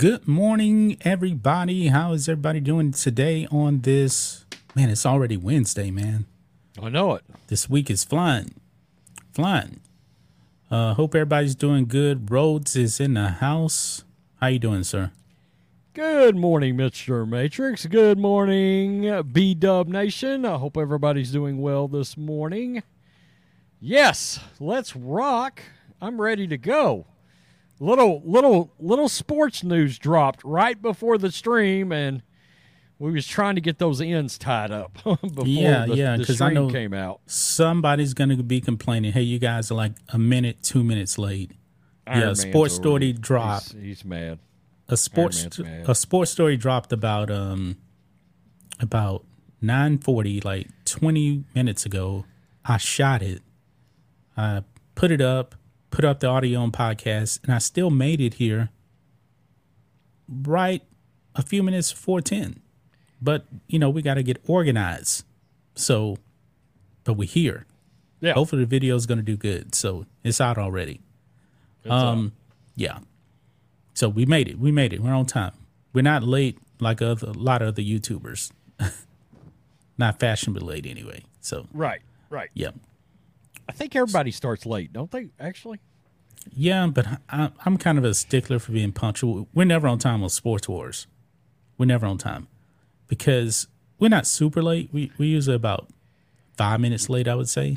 Good morning, everybody. How is everybody doing today on this? Man, it's already Wednesday, man. I know it. This week is flying, flying. Uh, hope everybody's doing good. Rhodes is in the house. How you doing, sir? Good morning, Mr. Matrix. Good morning, B Dub Nation. I hope everybody's doing well this morning. Yes, let's rock. I'm ready to go. Little little little sports news dropped right before the stream and we was trying to get those ends tied up before Yeah, the, yeah, the 'cause I know- came out. Somebody's gonna be complaining. Hey, you guys are like a minute, two minutes late. Iron yeah, Man's sports story he's- dropped. He's, mad. a sports mad. a sports story dropped about um about 9:40 like 20 minutes ago I shot it I put it up put up the audio on podcast and I still made it here right a few minutes before 10 but you know we got to get organized so but we're here Yeah. hopefully the video is going to do good so it's out already it's, um yeah. So we made it. We made it. We're on time. We're not late like other, a lot of other YouTubers. not fashionably late anyway. So right, right. yeah, I think everybody starts late, don't they? Actually, yeah. But I, I'm kind of a stickler for being punctual. We're never on time with Sports Wars. We're never on time because we're not super late. We we usually about five minutes late, I would say,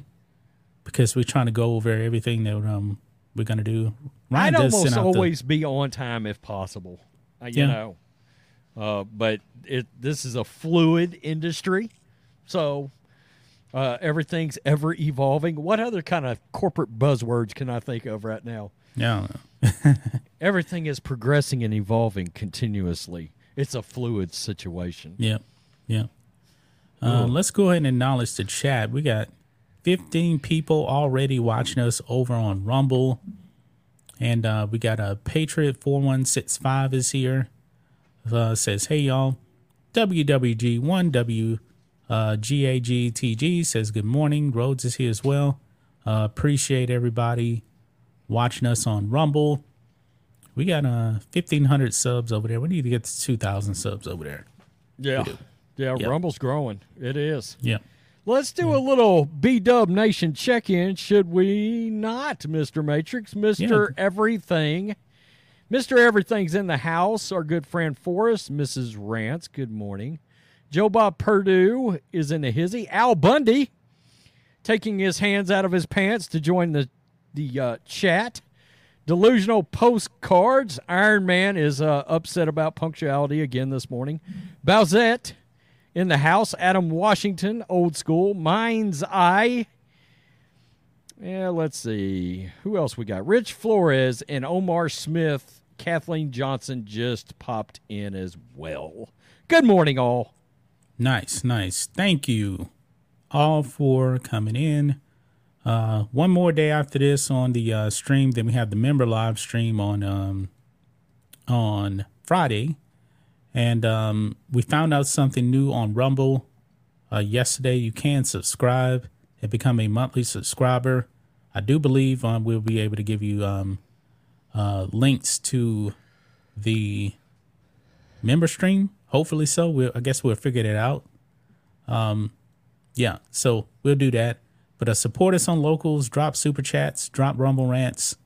because we're trying to go over everything that um we're gonna do. Ryan I'd almost out the- always be on time if possible. Uh, you Yeah. know, uh, but it this is a fluid industry, so uh, everything's ever evolving. What other kind of corporate buzzwords can I think of right now? yeah. I don't know. Everything is progressing and evolving continuously. It's a fluid situation. Yeah. Yeah. Uh, let's go ahead and acknowledge the chat. We got 15 people already watching us over on Rumble. And uh, we got a Patriot 4165 is here. Uh, says, hey, y'all. WWG1W uh, GAGTG says, good morning. Rhodes is here as well. Uh, appreciate everybody watching us on Rumble. We got uh, 1,500 subs over there. We need to get to 2,000 subs over there. Yeah, yeah. Yep. Rumble's growing. It is. Yeah. Let's do a little B Dub Nation check in, should we not, Mr. Matrix? Mr. Yeah. Everything. Mr. Everything's in the house. Our good friend Forrest, Mrs. Rance, good morning. Joe Bob Purdue is in the hizzy. Al Bundy taking his hands out of his pants to join the, the uh, chat. Delusional postcards. Iron Man is uh, upset about punctuality again this morning. Bowsette in the house. Adam Washington, old school. Mind's Eye. Yeah, let's see. Who else we got? Rich Flores and Omar Smith. Kathleen Johnson just popped in as well. Good morning, all. Nice, nice. Thank you all for coming in. Uh, one more day after this on the uh, stream, then we have the member live stream on um, on Friday, and um, we found out something new on Rumble uh, yesterday. You can subscribe and become a monthly subscriber. I do believe um, we'll be able to give you um, uh, links to the member stream. Hopefully so. We'll, I guess we'll figure it out. Um, yeah, so we'll do that. But uh, support us on locals. Drop super chats. Drop Rumble rants.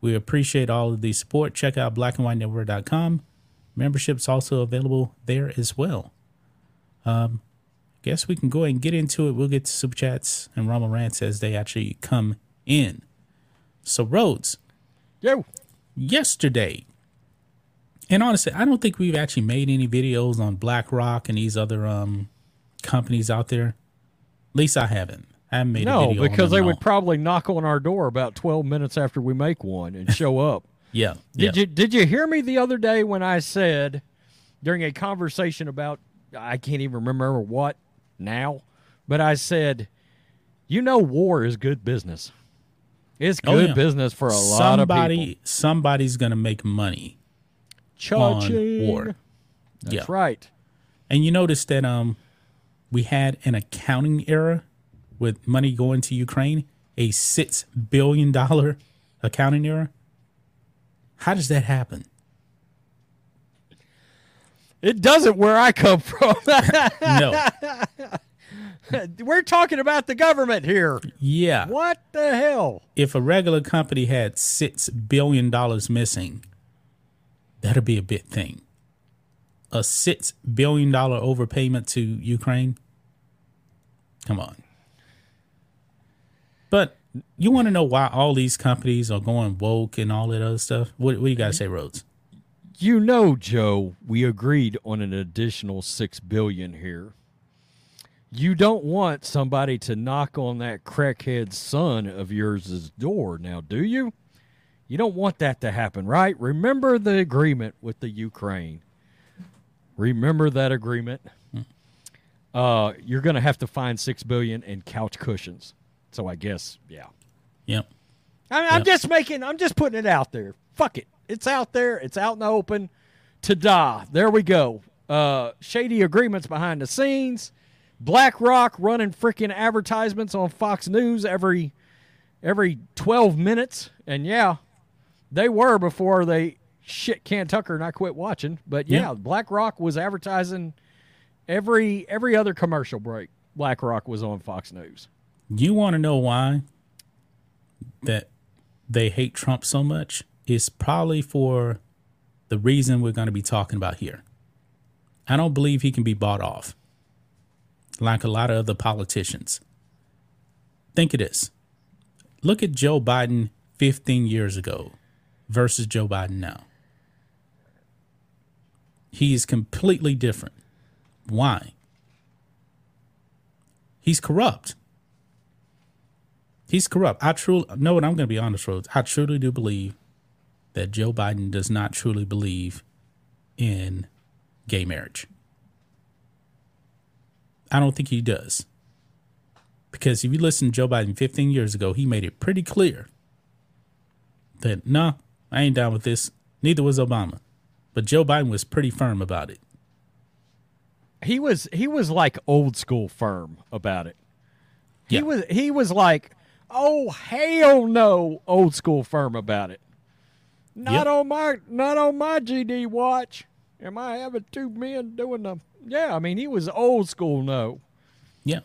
We appreciate all of the support. Check out blackandwhitenetwork.com. Membership's also available there as well. Um, guess we can go ahead and get into it. We'll get to super chats and Rumble rants as they actually come in. So Rhodes, Yo. yesterday And honestly, I don't think we've actually made any videos on BlackRock and these other um companies out there. At least I haven't. I haven't made a No, because they would all. probably knock on our door about 12 minutes after we make one and show up. yeah. Did yeah. you did you hear me the other day when I said during a conversation about I can't even remember what now, but I said, you know, war is good business. It's Oh, good yeah. business for a lot of people. somebody's gonna make money Cha-ching. on war. That's yeah. right. And you notice that um we had an accounting error with money going to Ukraine, a six billion dollar accounting error. How does that happen? It doesn't where I come from. No. We're talking about the government here. Yeah. What the hell? If a regular company had six billion dollars missing, that'd be a big thing. A six billion dollar overpayment to Ukraine. Come on. But you want to know why all these companies are going woke and all that other stuff? What, what do you got to say, Rhodes? You know, Joe, we agreed on an additional six billion here. You don't want somebody to knock on that crackhead son of yours's door now, do you? You don't want that to happen, right? Remember the agreement with the Ukraine. Remember that agreement. Uh, you're going to have to find six billion in couch cushions. So I guess, yeah. Yep. I mean, I'm Yep. just making. I'm just putting it out there. Fuck it. It's out there. It's out in the open. Ta-da! There we go. Uh, shady agreements behind the scenes. BlackRock running freaking advertisements on Fox News every every 12 minutes, and yeah, they were before they shit Can Tucker and I quit watching. But yeah, Yeah. BlackRock was advertising every every other commercial break. BlackRock was on Fox News. You want to know why that they hate Trump so much? It's probably for the reason we're going to be talking about here. I don't believe he can be bought off like a lot of other politicians. Think of this. Look at Joe Biden 15 years ago versus Joe Biden now. He is completely different. Why? He's corrupt. He's corrupt. I truly know what I'm going to be honest, Rhodes. I truly do believe that Joe Biden does not truly believe in gay marriage. I don't think he does. Because if you listen to Joe Biden 15 years ago, he made it pretty clear that, no, I ain't down with this. Neither was Obama. But Joe Biden was pretty firm about it. he was he was like old school firm about it. He Yeah. was he was like, "Oh hell no, old school firm about it." Not Yep. on my not on my GD watch. Am I having two men doing the Yeah, I mean, he was old school no. Yeah.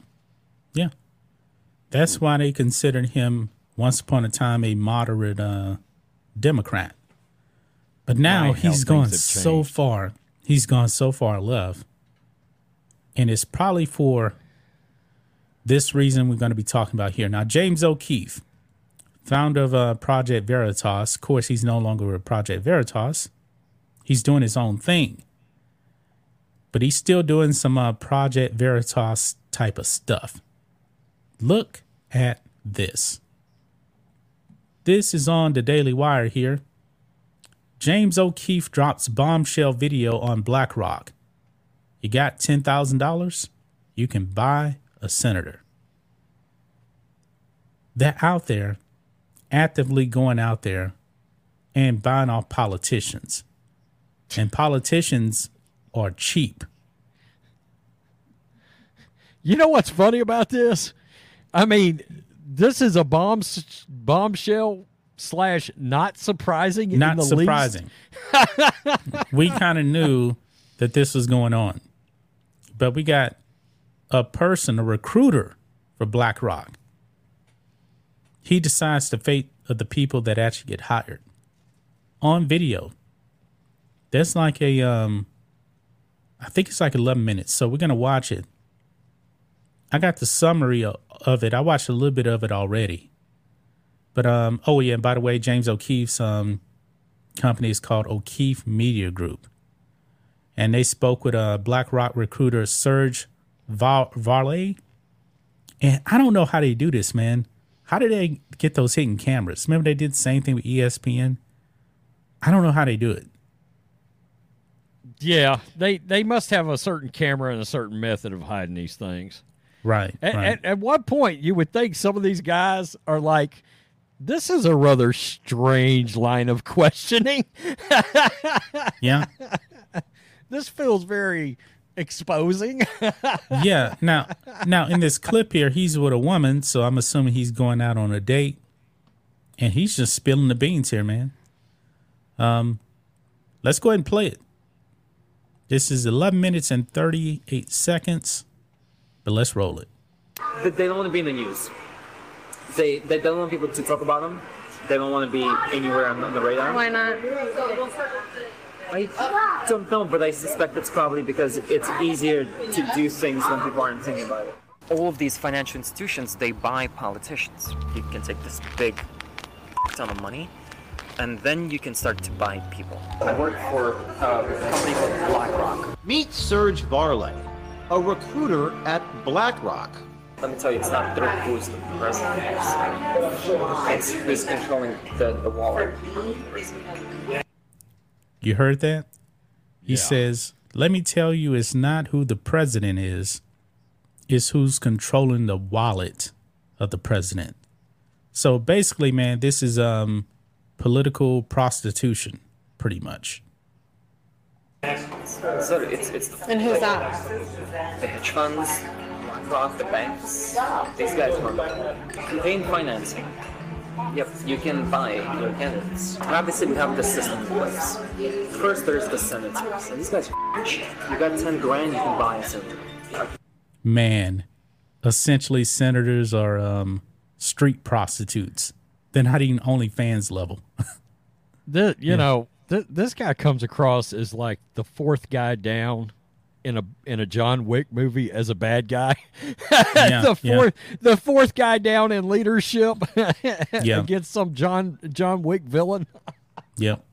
Yeah. That's why they considered him once upon a time a moderate uh, Democrat. But now he's gone so far. He's gone so far left. And it's probably for this reason we're going to be talking about here. Now, James O'Keefe, founder of uh, Project Veritas, of course, he's no longer with Project Veritas. He's doing his own thing. But he's still doing some uh, Project Veritas type of stuff. Look at this. This is on the Daily Wire here. James O'Keefe drops bombshell video on BlackRock. You got $10,000? You can buy a senator. They're out there, actively going out there and buying off politicians. And politicians are cheap. You know what's funny about this? I mean, this is a bomb bombshell slash not surprising. in Not surprising. we kind of knew that this was going on. But we got a person, a recruiter for BlackRock. He decides the fate of the people that actually get hired on video. That's like a um I think it's like 11 minutes. So we're going to watch it. I got the summary of, of it. I watched a little bit of it already. But um oh yeah, and by the way, James O'Keefe's um company is called O'Keefe Media Group. And they spoke with a BlackRock recruiter, Serge Var- Varley. And I don't know how they do this, man. How did they get those hidden cameras? Remember they did the same thing with ESPN? I don't know how they do it. Yeah, they they must have a certain camera and a certain method of hiding these things. Right. At, right. at, at what point you would think some of these guys are like, this is a rather strange line of questioning. yeah. this feels very exposing. yeah. Now, now in this clip here, he's with a woman, so I'm assuming he's going out on a date, and he's just spilling the beans here, man. Um, let's go ahead and play it. This is 11 minutes and 38 seconds, but let's roll it. They don't want to be in the news. They they don't want people to talk about them. They don't want to be anywhere on, on the radar. Why not? I don't know, but I suspect it's probably because it's easier to do things when people aren't thinking about it. all of these financial institutions they buy politicians you can take this big ton of money and then you can start to buy people i work for uh, a company called blackrock Meet Serge Varley, a recruiter at BlackRock. let me tell you it's not through who's the president it's who's controlling the, the wallet You heard that? He Yeah. says, Let me tell you, it's not who the president is, it's who's controlling the wallet of the president. So basically, man, this is um political prostitution, pretty much. So it's, it's the, And who's that? the hedge funds blackrock the banks these guys run campaign financing Yep, you can buy your candidates. Obviously, we have the system in place. First, there's the senators, and these guys are rich. You got 10 grand, you can buy a senator. Man, essentially, senators are um street prostitutes. They're not even OnlyFans level. This, you know, th- this guy comes across as like the fourth guy down in a in a John Wick movie as a bad guy. Yeah, the yeah. fourth the fourth guy down in leadership Yeah. against some John John Wick villain. Yep.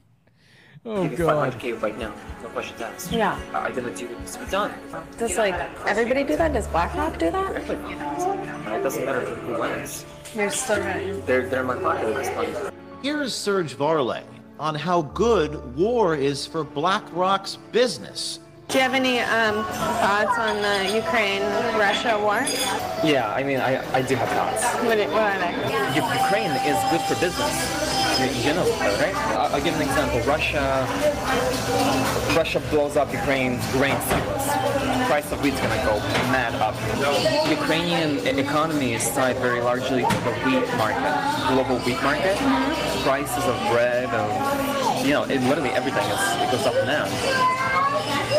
Oh Give god. 500k right now. No questions asked. Yeah. Uh, I'm gonna do this. We're done. Does like everybody do that? Does Black BlackRock do that? Uh, it doesn't matter who wins. You're still right. They're, they're my pocket at this point. Here's Serge Varley on how good war is for BlackRock's business. Do you have any um, thoughts on the Ukraine-Russia war? Yeah, I mean, I, I do have thoughts. What, what are they? Ukraine is good for business. Right? I'll, give an example. Russia, Russia blows up Ukraine's grain silos. Price of wheat's gonna go mad up. Ukrainian e- economy is tied very largely to the wheat market, global wheat market. Prices of bread, of you know, it, literally everything is it goes up and down.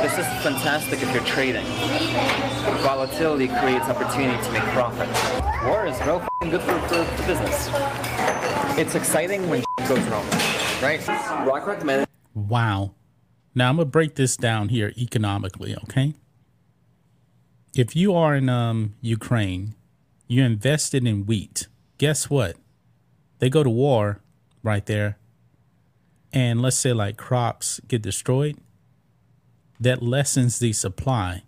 This is fantastic if you're trading. Volatility creates opportunity to make profit. War is real good for, for, business. It's exciting when goes wrong, right? Managed Wow. Now I'm gonna break this down here economically, okay? If you are in um Ukraine, you invested in wheat. Guess what? They go to war right there, and let's say like crops get destroyed, that lessens the supply.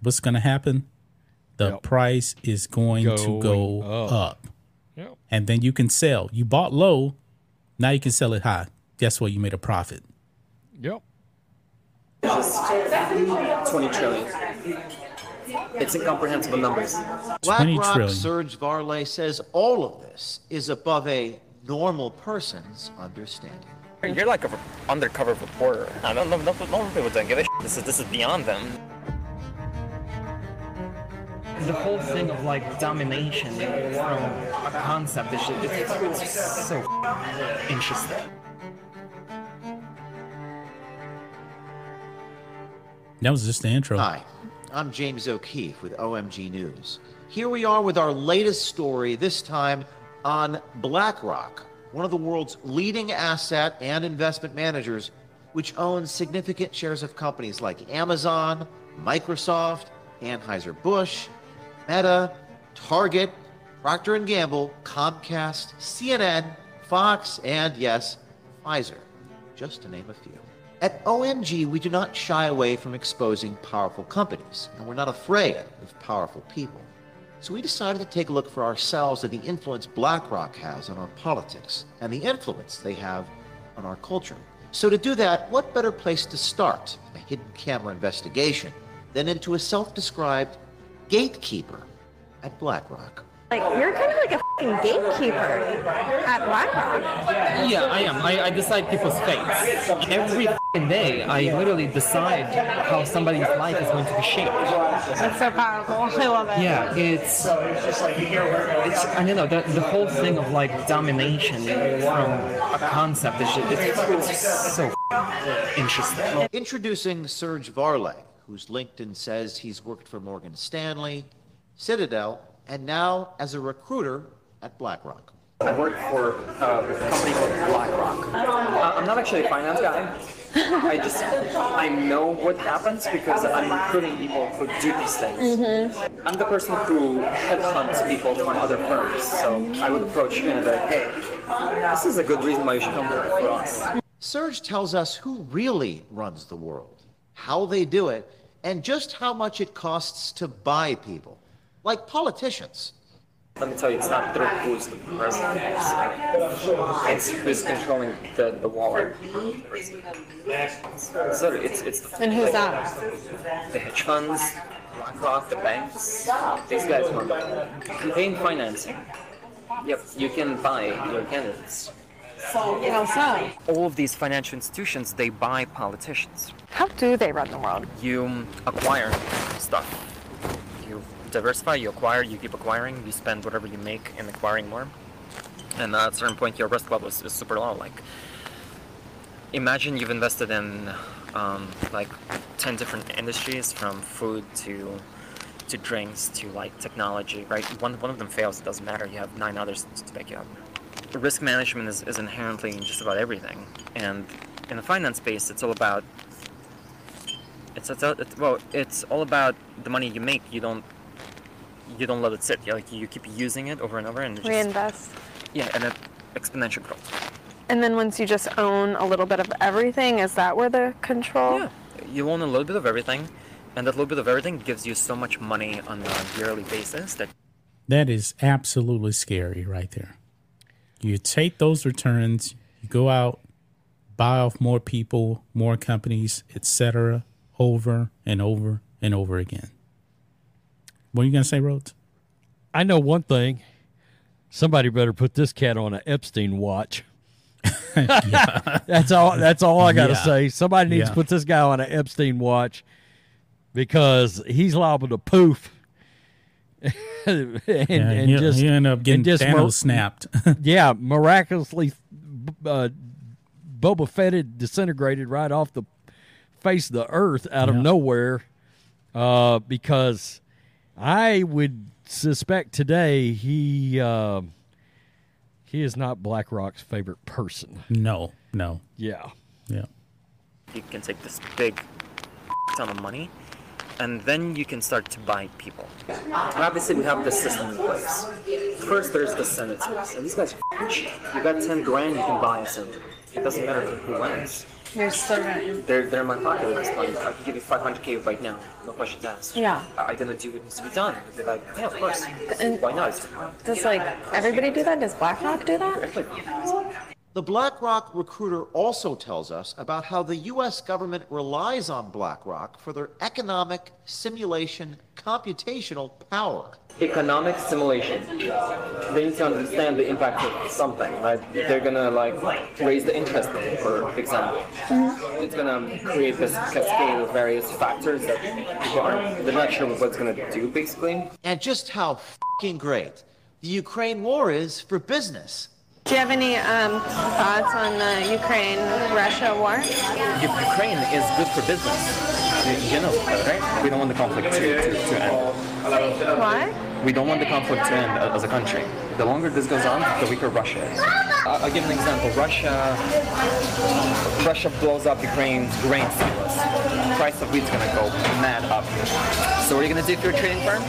What's gonna happen? The Yep. price is going to go up. up. Yep. And then you can sell. You bought low, now you can sell it high. Guess what? You made a profit. Yep. 20 trillion. It's incomprehensible numbers. 20 BlackRock trillion. Serge Varley says all of this is above a normal person's understanding. You're like an undercover reporter. I don't know. No, no people don't give a shit. This is this is beyond them. The whole thing of like domination from a concept is just, it's, it's just so interesting. That was just the intro. Hi, I'm James O'Keefe with OMG News. Here we are with our latest story, this time on BlackRock, one of the world's leading asset and investment managers, which owns significant shares of companies like Amazon, Microsoft, Anheuser-Busch, Meta, Target, Procter & Gamble, Comcast, CNN, Fox, and yes, Pfizer. just to name a few. At OMG, we do not shy away from exposing powerful companies, and we're not afraid of powerful people. So we decided to take a look for ourselves at the influence BlackRock has on our politics and the influence they have on our culture. So to do that, what better place to start a hidden camera investigation than into a self-described gatekeeper at BlackRock? Like, you're kind of like a gatekeeper at BlackRock. Yeah, I am. I, I decide people's fates. Every fing day, I literally decide how somebody's life is going to be shaped. That's so powerful. I love it. Yeah, it's it's I don't know the, the whole thing of like domination from a concept is just, it's, it's so interesting. Introducing Serge Varley, whose LinkedIn says he's worked for Morgan Stanley, Citadel, and now as a recruiter at BlackRock. I work for uh, a company called BlackRock. Uh, I'm not actually a finance guy. I just I know what happens because I'm recruiting people who do these things. I'm the person who headhunts people from other firms. So I would approach you and be like, hey, this is a good reason why you should come work for us. Serge tells us who really runs the world, how they do it, and just how much it costs to buy people, like politicians. Let me tell you, it's not through who's the president. It's who's controlling the, the wallet. So it's it's the, And who's that? the hedge funds, BlackRock, the banks. These guys run the world. Campaign financing. Yep, you can buy your candidates. How so? All of these financial institutions, they buy politicians. How do they run the world? You acquire stuff. Diversify, you acquire, you keep acquiring, you spend whatever you make in acquiring more. And at a certain point, your risk level is, is super low. Like, imagine you've invested in um, like 10 different industries from food to to drinks to like technology, right? One, one of them fails, it doesn't matter. You have nine others to back you up. Risk management is, is inherently in just about everything. And in the finance space, it's all about it's, it's, it's well, it's all about the money you make. You don't you don't let it sit. You like you keep using it over and over, and just, Reinvest. yeah, and it exponential growth. And then once you just own a little bit of everything, is that where the control? Yeah, you own a little bit of everything, and that little bit of everything gives you so much money on a yearly basis that That is absolutely scary right there. You take those returns, you go out, buy off more people, more companies, etc., over and over and over again. What are you going to say, Rhodes? I know one thing. Somebody better put this cat on an Epstein watch. That's all. That's all I got to Yeah. say. Somebody needs Yeah. to put this guy on an Epstein watch because he's liable to poof. and, Yeah, and he, just he ended up getting just Thanos snapped. yeah, miraculously, uh, Boba Fetted disintegrated right off the face of the earth out of nowhere. Uh, because I would suspect today he uh, he is not BlackRock's favorite person. no, no. Yeah, Yeah. you can take this big ton of money, and then you can start to buy people. Obviously, we have the system in place. First, there's the senators, and these guys are f***ing cheap. You got 10 grand, you can buy a senator. It doesn't matter who wins. You're right. They're, they're in my pocket. I can give you 500k right now, no questions asked. Yeah. I gonna do what needs to be done. They're like, yeah, of course. And- Why not? Does like everybody do that? Does BlackRock do that? The BlackRock recruiter also tells us about how the U.S. government relies on BlackRock for their economic simulation computational power. economic simulation. They need to understand the impact of something, right? They're gonna like raise the interest rate, for example. Mm-hmm. It's gonna create this cascade of various factors that people aren't, they're not sure what it's gonna do, basically. And just how fing great the Ukraine war is for business. Do you have any um, thoughts on the Ukraine-Russia war? Ukraine is good for business. You, you know, right? We don't want the conflict to, to, to end. Why? We don't want the conflict to end as a country. The longer this goes on, the weaker Russia is. I'll give an example. Russia, Russia blows up Ukraine's grain silos. Price of wheat's gonna go mad up. So what are you gonna do if you're a trading firm?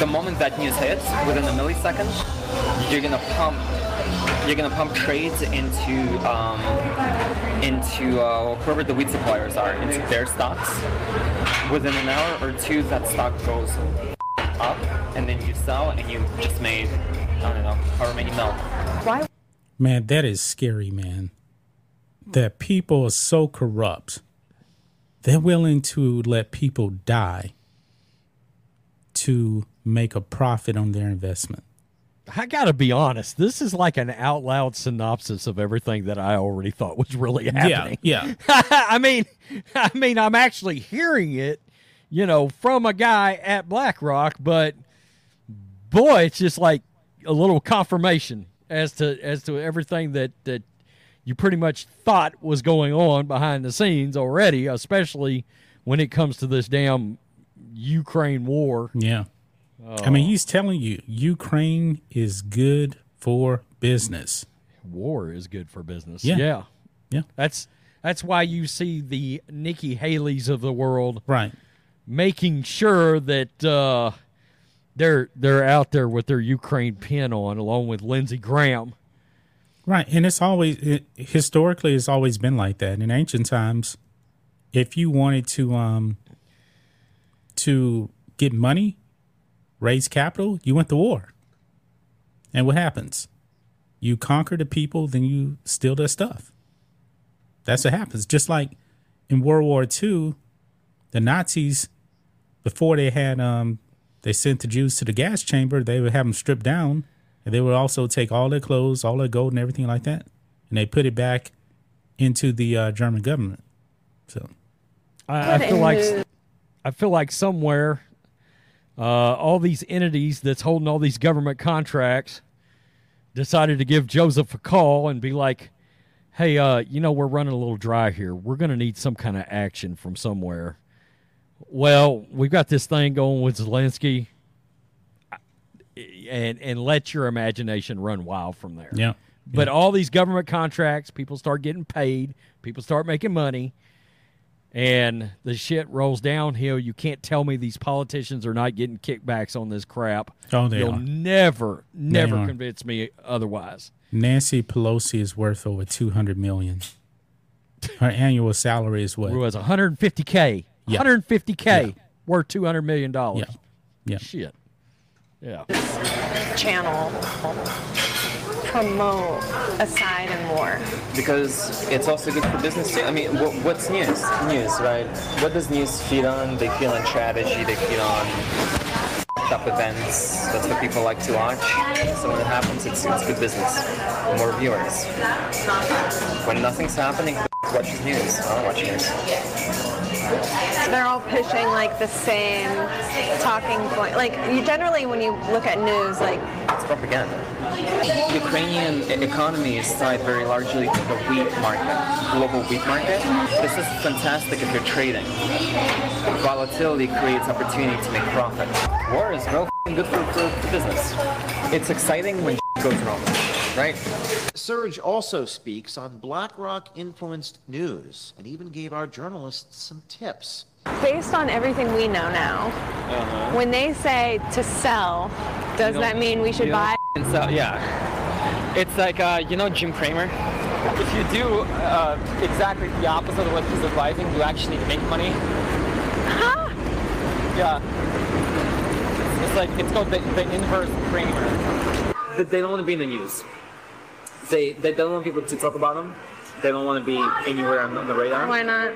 The moment that news hits, within a millisecond, you're gonna pump you're gonna pump trades into um, into uh, whoever the wheat suppliers are into their stocks. Within an hour or two, that stock goes up, and then you sell, and you just made I don't know however many mil. Why? Man, that is scary, man. That people are so corrupt. They're willing to let people die to make a profit on their investment. I got to be honest. This is like an out loud synopsis of everything that I already thought was really happening. Yeah, I mean, I mean, I'm actually hearing it, you know, from a guy at BlackRock, but boy, it's just like a little confirmation as to as to everything that that you pretty much thought was going on behind the scenes already, especially when it comes to this damn Ukraine war. yeah. I mean, he's telling you Ukraine is good for business. War is good for business. Yeah. yeah. Yeah. That's that's why you see the Nikki Haley's of the world Right. Making sure that uh, they're they're out there with their Ukraine pin on, along with Lindsey Graham. Right. And it's always, it, historically, it's always been like that. In ancient times, if you wanted to, um, to get money, raise capital, you went to war. And what happens? You conquer the people, then you steal their stuff. That's what happens. Just like in World War II, the Nazis, before they had, um, they sent the Jews to the gas chamber, they would have them stripped down and they would also take all their clothes, all their gold, and everything like that, and they put it back into the uh, German government. So I, I feel like I feel like somewhere uh, all these entities that's holding all these government contracts decided to give Joseph a call and be like, "Hey, uh, you know we're running a little dry here. We're going to need some kind of action from somewhere." Well, we've got this thing going with Zelensky, and and let your imagination run wild from there. yeah, But all these government contracts, people start getting paid, people start making money, and the shit rolls downhill. You can't tell me these politicians are not getting kickbacks on this crap. Oh, they You'll are. never, never are. convince me otherwise. Nancy Pelosi is worth over two hundred million. Her annual salary is what? It was 150k, Yeah. 150k Yeah. worth 200 million dollars. Yeah, yeah. Shit. Yeah. channel promote aside and more? because it's also good for business too. I mean, what, what's news? News, right? What does news feed on? They feed on strategy. They feed on up events. That's what people like to watch. So when it happens, it's, it's good business. More viewers. When nothing's happening, watches news. I don't watch news. They're all pushing like the same talking point. Like you generally, when you look at news, like It's propaganda. Ukrainian e- economy is tied very largely to the wheat market, global wheat market. This is fantastic if you're trading. Volatility creates opportunity to make profit. War is real f***ing good for, for, for business. It's exciting when goes wrong, right? Serge also speaks on BlackRock influenced news and even gave our journalists some tips. based on everything we know now, when they say to sell, does that mean we should buy? And so, yeah. It's like, uh, you know Jim Cramer? If you do uh, exactly the opposite of what he's advising, you actually make money. Huh? Yeah. It's, it's like, it's called the, the inverse Cramer. They, they don't want to be in the news. They, they don't want people to talk about them. They don't want to be anywhere on, on the radar. Why not?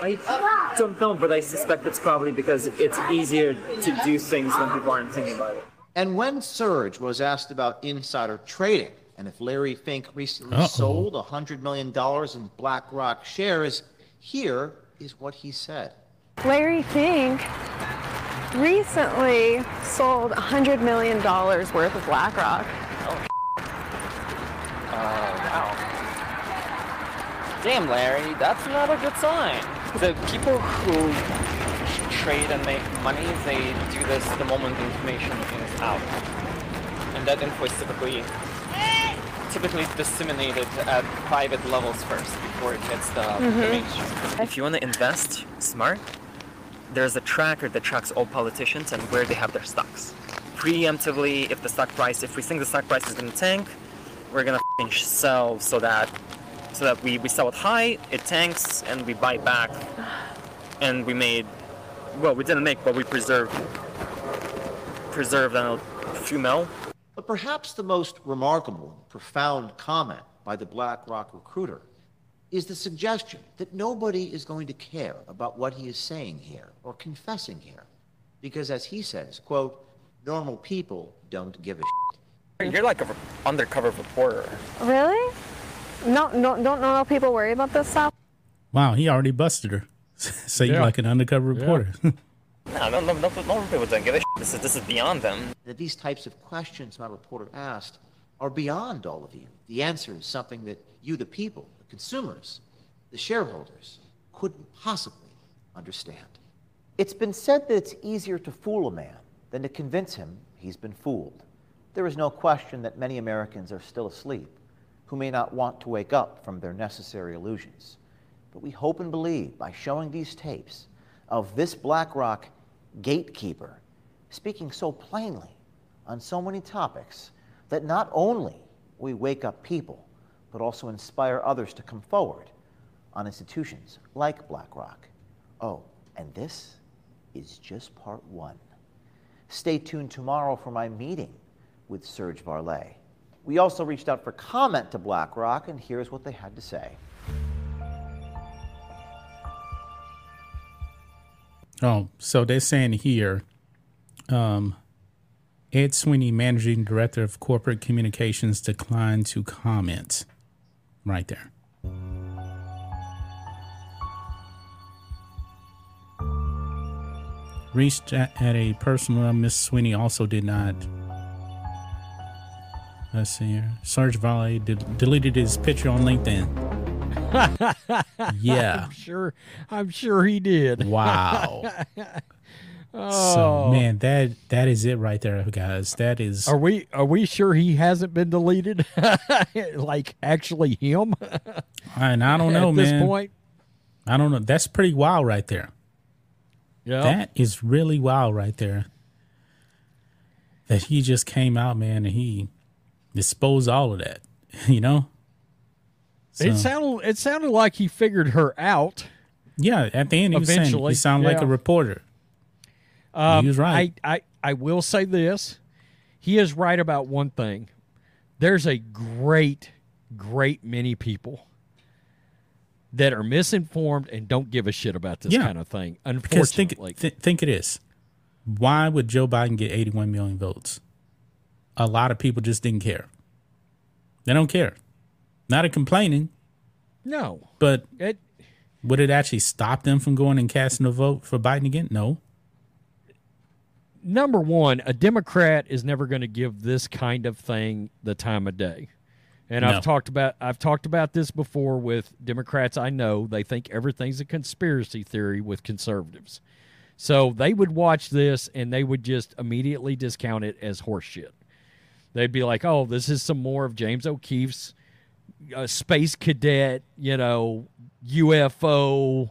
I don't know, but I suspect it's probably because it's easier to do things when people aren't thinking about it. And when Serge was asked about insider trading and if Larry Fink recently Uh-oh. sold $100 million in BlackRock shares, here is what he said. Larry Fink recently sold $100 million worth of BlackRock. Oh, oh, wow. Damn, Larry, that's not a good sign. The people who trade and make money, they do this the moment the information is out. And that info is typically typically disseminated at private levels first before it hits the, mm-hmm. the mainstream. If you want to invest smart, there's a tracker that tracks all politicians and where they have their stocks. preemptively if the stock price, if we think the stock price is going to tank, we're going to sell so that so that we, we sell it high, it tanks, and we buy back, and we made well, we didn't make, but we preserved preserved a few mil. But perhaps the most remarkable, profound comment by the BlackRock recruiter is the suggestion that nobody is going to care about what he is saying here or confessing here. Because as he says, quote, normal people don't give a shit. You're like an undercover reporter. Really? No, no, don't normal people worry about this stuff? Wow, he already busted her. so Yeah. you're like an undercover reporter. No, no, no, no, normal people don't give a shit. This is, this is beyond them. That these types of questions my reporter asked are beyond all of you. The answer is something that you, the people, the consumers, the shareholders, couldn't possibly understand. It's been said that it's easier to fool a man than to convince him he's been fooled. There is no question that many Americans are still asleep who may not want to wake up from their necessary illusions. But we hope and believe by showing these tapes of this BlackRock gatekeeper speaking so plainly on so many topics that not only we wake up people, but also inspire others to come forward on institutions like BlackRock. Oh, and this is just part one. Stay tuned tomorrow for my meeting with Serge Varley. We also reached out for comment to BlackRock, and here's what they had to say. Oh, so they're saying here, um, Ed Sweeney, managing director of corporate communications, declined to comment. Right there. Reached at, at a personal Miss Sweeney also did not. Let's see here. Serge Varley de- deleted his picture on LinkedIn. yeah. I'm sure. I'm sure he did. Wow. Oh. So man, that that is it right there, guys. That is Are we are we sure he hasn't been deleted? like actually him? and I don't know, At man. this point, I don't know. That's pretty wild right there. yeah. That is really wild right there. That he just came out, man, and he disposed all of that. You know? it sounded it sounded like he figured her out. yeah, at the end he was saying Eventually, you sound like a reporter. Um, he was right. I, I I will say this: he is right about one thing. There's a great, great many people that are misinformed and don't give a shit about this Yeah. kind of thing. Because think Unfortunately, th- think it is. Why would Joe Biden get 81 million votes? A lot of people just didn't care. They don't care. Not a complaining, no. but It would it actually stop them from going and casting a vote for Biden again? No. Number one, a Democrat is never going to give this kind of thing the time of day. And No. I've talked about I've talked about this before with Democrats I know. They think everything's a conspiracy theory with conservatives. So they would watch this and they would just immediately discount it as horseshit. They'd be like, "Oh, this is some more of James O'Keefe's uh, space cadet, you know, UFO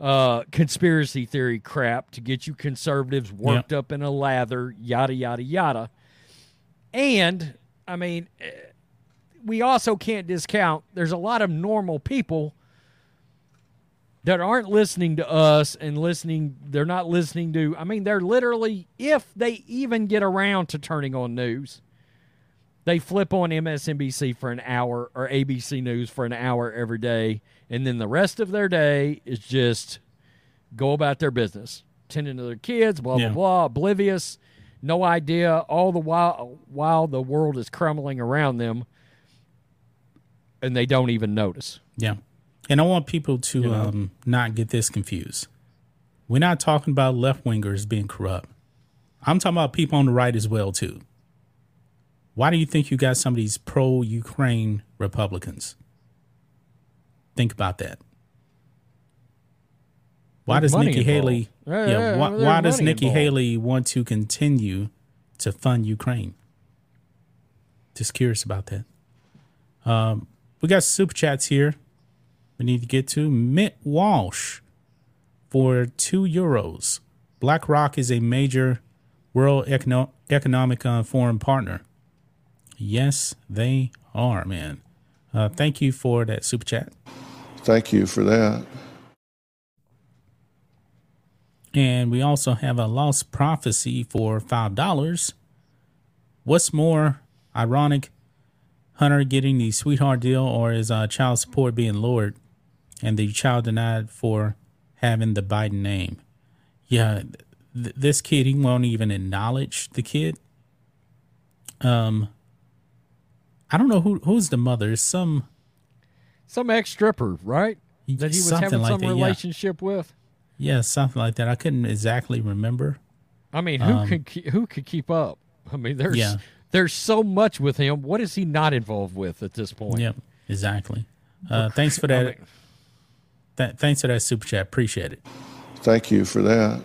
uh, conspiracy theory crap to get you conservatives worked up in a lather, yada yada yada." And I mean, eh, we also can't discount there's a lot of normal people that aren't listening to us and listening they're not listening to I mean they're literally if they even get around to turning on news they flip on MSNBC for an hour or ABC News for an hour every day and then the rest of their day is just go about their business tending to their kids blah Yeah. blah blah oblivious no idea all the while while the world is crumbling around them and they don't even notice Yeah. And I want people to um, not get this confused. We're not talking about left wingers being corrupt. I'm talking about people on the right as well too. Why do you think you got some of these pro Ukraine Republicans? Think about that. Why There's does Nikki involved. Haley? Yeah, Yeah, yeah, why, why does Nikki involved. Haley want to continue to fund Ukraine? Just curious about that. Um, we got super chats here. We need to get to Mitt Walsh for two euros. BlackRock is a major World Econo- Economic uh, Forum partner. Yes, they are, man. Uh, thank you for that super chat. Thank you for that. And we also have a lost prophecy for $5. What's more ironic, Hunter getting the sweetheart deal or is uh, child support being lowered and the child denied for having the Biden name? Yeah, th- this kid, he won't even acknowledge the kid. Um, I don't know who who's the mother. Some Some ex stripper, right? That he was Something having like some that, yeah. relationship with. yeah, something like that. I couldn't exactly remember. I mean, who could ke- who could keep up? I mean, there's Um, Yeah. there's so much with him. What is he not involved with at this point? Yep, exactly. Uh, thanks for I that. mean, Th- thanks for that super chat. Appreciate it. Thank you for that.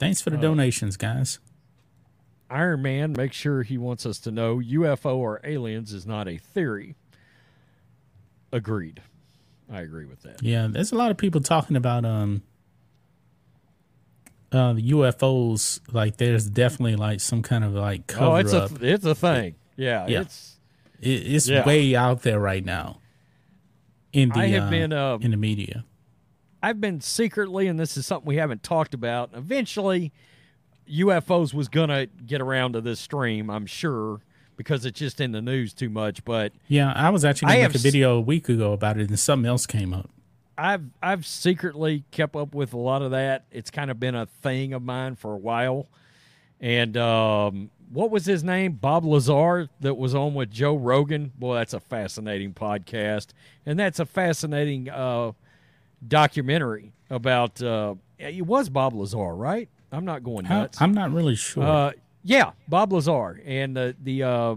Thanks for the donations, guys. Iron Man makes sure he wants us to know UFO or aliens is not a theory. Agreed. I agree with that. Yeah, there's a lot of people talking about um uh the UFOs. Like, there's definitely like some kind of like cover oh, it's up. a it's a thing. Yeah, Yeah. it's It, it's Yeah. way out there right now. In the I have uh, been, um, in the media. I've been secretly, and this is something we haven't talked about. Eventually, UFOs was gonna get around to this stream, I'm sure, because it's just in the news too much. But Yeah, I was actually I make a video a week ago about it, and something else came up. I've I've secretly kept up with a lot of that. It's kind of been a thing of mine for a while. And um, what was his name? Bob Lazar that was on with Joe Rogan. Boy, that's a fascinating podcast, and that's a fascinating uh, documentary about. Uh, it was Bob Lazar, right? I'm not going I, nuts. I'm not really sure. Uh, yeah, Bob Lazar and uh, the uh,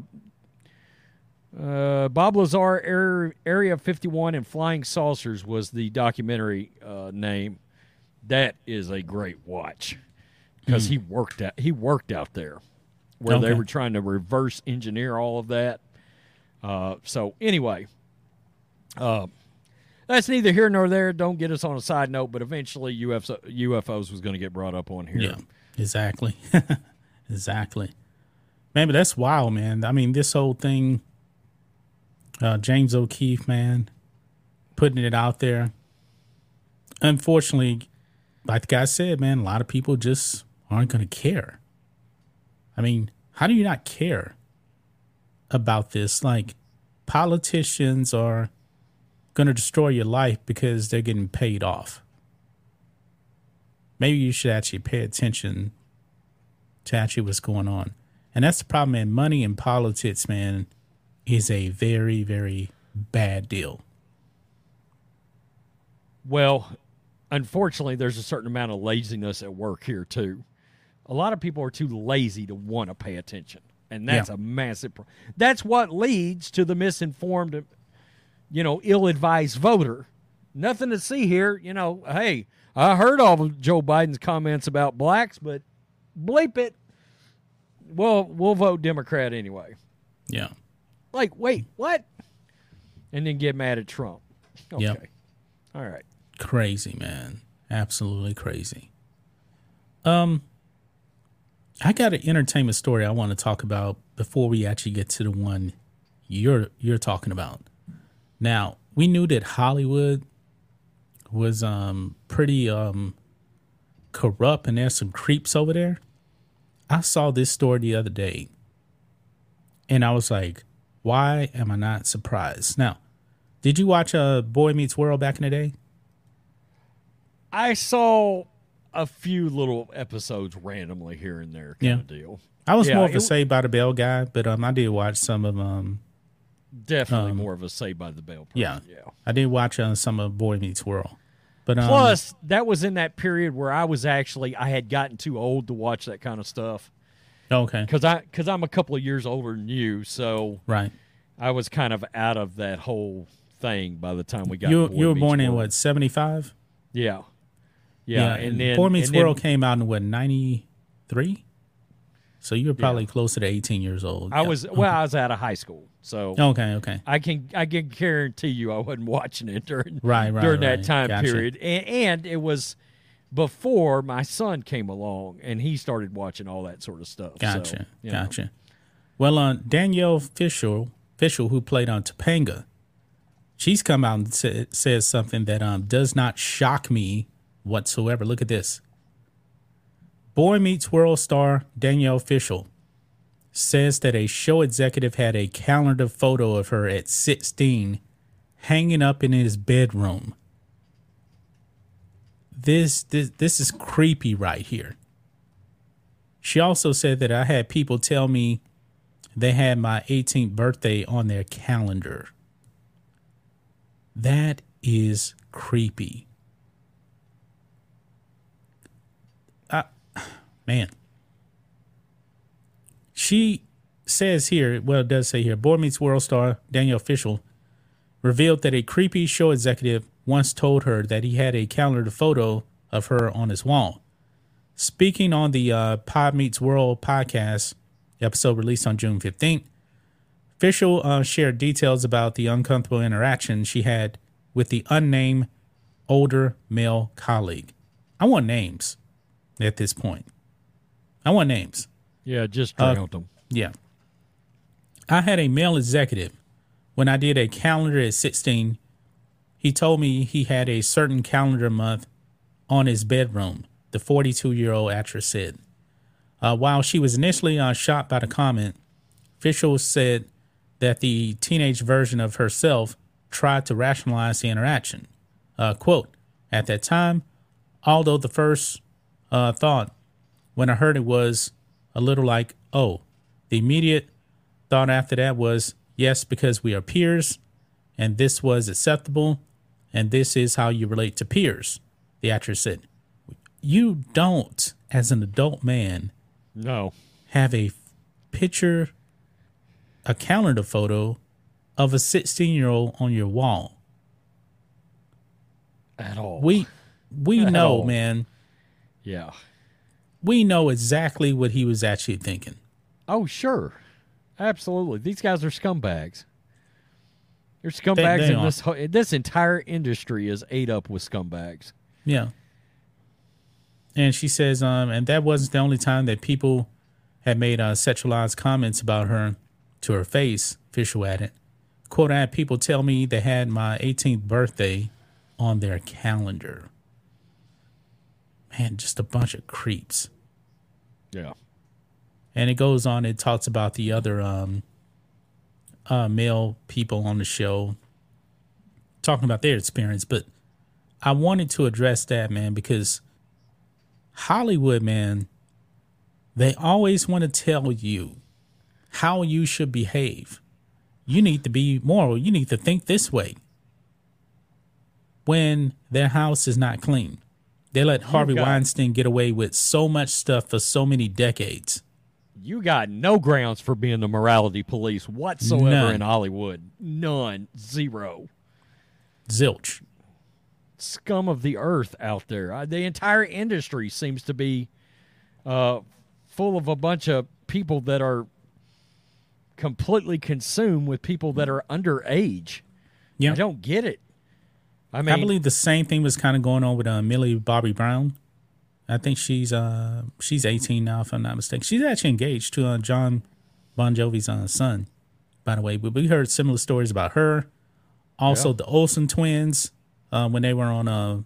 uh, Bob Lazar Area, Area 51 and Flying Saucers was the documentary uh, name. That is a great watch because he worked out he worked out there where they were trying to reverse engineer all of that. Uh, so anyway, uh, that's neither here nor there. Don't get us on a side note, but eventually UFO, UFOs was going to get brought up on here. Yeah, exactly. exactly. Man, but that's wild, man. I mean, this whole thing, uh, James O'Keefe, man, putting it out there. Unfortunately, like the guy said, man, a lot of people just aren't going to care. I mean, how do you not care about this? Like, politicians are going to destroy your life because they're getting paid off maybe you should actually pay attention to actually what's going on. And that's the problem, man. Money in politics, man, is a very, very bad deal. Well, unfortunately, there's a certain amount of laziness at work here too. A lot of people are too lazy to want to pay attention, and that's Yeah. a massive. problem. that's what leads to the misinformed, you know, ill-advised voter. Nothing to see here. You know, hey, I heard all of Joe Biden's comments about blacks, but bleep it. Well, we'll vote Democrat anyway. Yeah. Like, wait, what? And then get mad at Trump. Okay. Yep. All right. Crazy, man. Absolutely crazy. Um I got an entertainment story I want to talk about before we actually get to the one you're you're talking about. Now, we knew that Hollywood was um pretty um corrupt and there's some creeps over there. I saw this story the other day and I was like, why am I not surprised? Now, did you watch uh Boy Meets World back in the day? I saw a few little episodes randomly here and there, kind Yeah. of deal. I was Yeah, more of a w- Saved by the Bell guy, but um, I did watch some of um, Definitely more of a Say by the Bell. Person. yeah, yeah. I did watch uh, some of Boy Meets World, but um, Plus, that was in that period where I was actually I had gotten too old to watch that kind of stuff okay, because I because I'm a couple of years older than you, so right. I was kind of out of that whole thing by the time we got. You you were born in what seventy five? Yeah. Yeah, and then Boy Meets and then came out in what ninety three. So you were probably closer to eighteen years old. I Yeah. was well, I was out of high school, so okay, okay, I can I can guarantee you I wasn't watching it during Right, right, during that time Gotcha. period, and, and it was before my son came along and he started watching all that sort of stuff. Gotcha. So, you know. gotcha. Well, uh, Danielle Fishel, Fishel, who played on Topanga, she's come out and sa- says something that um, does not shock me whatsoever. Look at this. Boy Meets World star Danielle Fishel says that a show executive had a calendar photo of her at 16 hanging up in his bedroom. This this this is creepy right here. She also said that I had people tell me they had my 18th birthday on their calendar. That is creepy. Man. She says here, well, it does say here, Boy Meets World star Daniel Fishel revealed that a creepy show executive once told her that he had a calendar photo of her on his wall. Speaking on the uh, Pod Meets World podcast episode released on June 15th, Fishel uh, shared details about the uncomfortable interaction she had with the unnamed older male colleague. I want names at this point. I want names. Yeah, just Uh, them. Yeah. I had a male executive. When I did a calendar at 16, he told me he had a certain calendar month on his bedroom, the 42 year old actress said. Uh, while she was initially uh, shocked by the comment, Fishel said that the teenage version of herself tried to rationalize the interaction. Uh, quote, at that time, although the first uh, thought when I heard it was a little like, oh, the immediate thought after that was, yes, because we are peers and this was acceptable and this is how you relate to peers. The actress said, you don't, as an adult man, No. have a picture, a calendar photo of a 16 year old on your wall. At all. We, we At know, all. man, yeah. We know exactly what he was actually thinking. Oh, sure. Absolutely. These guys are scumbags. They're scumbags they in are. this whole, this entire industry is ate up with scumbags. Yeah. And she says, um, and that wasn't the only time that people had made uh, sexualized comments about her to her face, Fishel added. Quote, I had people tell me they had my 18th birthday on their calendar. Man, just a bunch of creeps. Yeah. And it goes on, it talks about the other um, uh, male people on the show talking about their experience. But I wanted to address that, man, because Hollywood, man, they always want to tell you how you should behave. You need to be moral. You need to think this way. When their house is not clean, they let Harvey got- Weinstein get away with so much stuff for so many decades. You got no grounds for being the morality police whatsoever None. in Hollywood. None. Zero. Zilch. Scum of the earth out there. Uh, the entire industry seems to be uh, full of a bunch of people that are completely consumed with people that are underage. Yeah. I don't get it. I mean, I believe the same thing was kind of going on with uh, Millie Bobby Brown. I think she's uh she's 18 now, if I'm not mistaken. She's actually engaged to uh, Jon Bon Jovi's uh, son, by the way. But we heard similar stories about her. Also, Yeah. the Olsen twins uh, when they were on a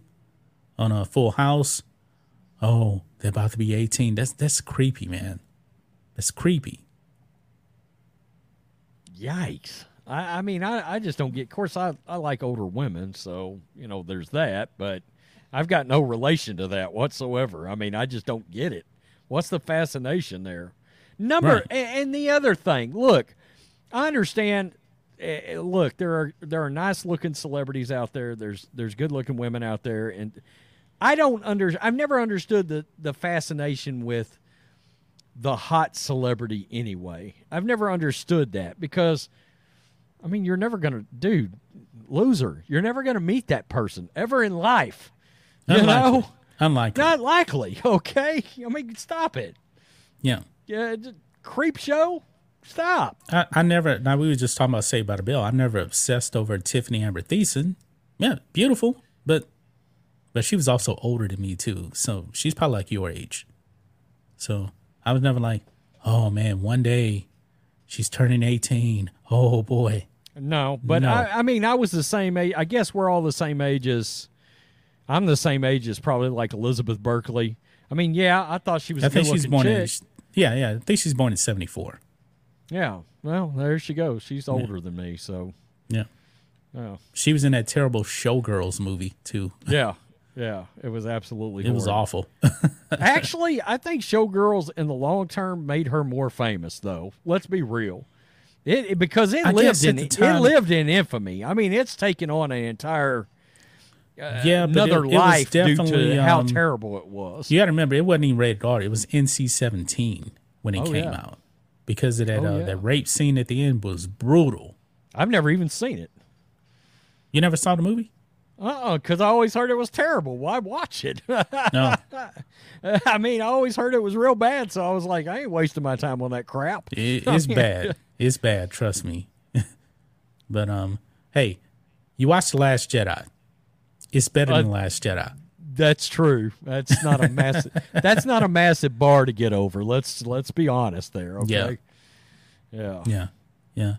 on a Full House. Oh, they're about to be 18. That's that's creepy, man. That's creepy. Yikes. I, I mean, I, I just don't get. Of course, I, I like older women, so, you know, there's that, but I've got no relation to that whatsoever. I mean, I just don't get it. What's the fascination there? Number, Right. a- and, the other thing, look, I understand. eh, look, there are there are nice looking celebrities out there. There's there's good looking women out there, and I don't under. I've never understood the the fascination with the hot celebrity anyway. I've never understood that because I mean, you're never going to dude, loser. You're never going to meet that person ever in life. You Unlikely. know? Unlikely. Not likely, okay? I mean, stop it. yeah. Yeah, creep show? Stop. I, I never. Now we were just talking about Saved by the Bell. I never obsessed over Tiffani Amber Thiessen. Yeah, beautiful, but but she was also older than me too. So she's probably like your age. So I was never like, oh man, one day she's turning 18. Oh boy. No, but No. I, I mean, I was the same age. I guess we're all the same age as. I'm the same age as probably like Elizabeth Berkley. I mean, yeah, I thought she was. I think she's born chick. in, yeah, yeah. I think she's born in 74. Yeah, well, there she goes. She's older than me, so Yeah. yeah, She was in that terrible Showgirls movie too. yeah, yeah. It was absolutely. It was awful. Actually, I think Showgirls in the long term made her more famous, though. Let's be real. It, it- because it I lived in it lived in infamy. I mean, it's taken on an entire yeah, but another it, it life due definitely to how um, terrible it was. You got to remember, it wasn't even rated R. It was NC seventeen when it Oh, came yeah. out because of that Oh, uh, yeah. that rape scene at the end was brutal. I've never even seen it. You never saw the movie? Uh uh because I always heard it was terrible. Why watch it? No, I mean, I always heard it was real bad, so I was like, I ain't wasting my time on that crap. it, it's bad. It's bad. Trust me. but um, hey, you watched the Last Jedi. It's better Uh, than Last Jedi. That's true. That's not a massive. that's not a massive bar to get over. Let's let's be honest there. Okay. Yeah. Yeah, yeah.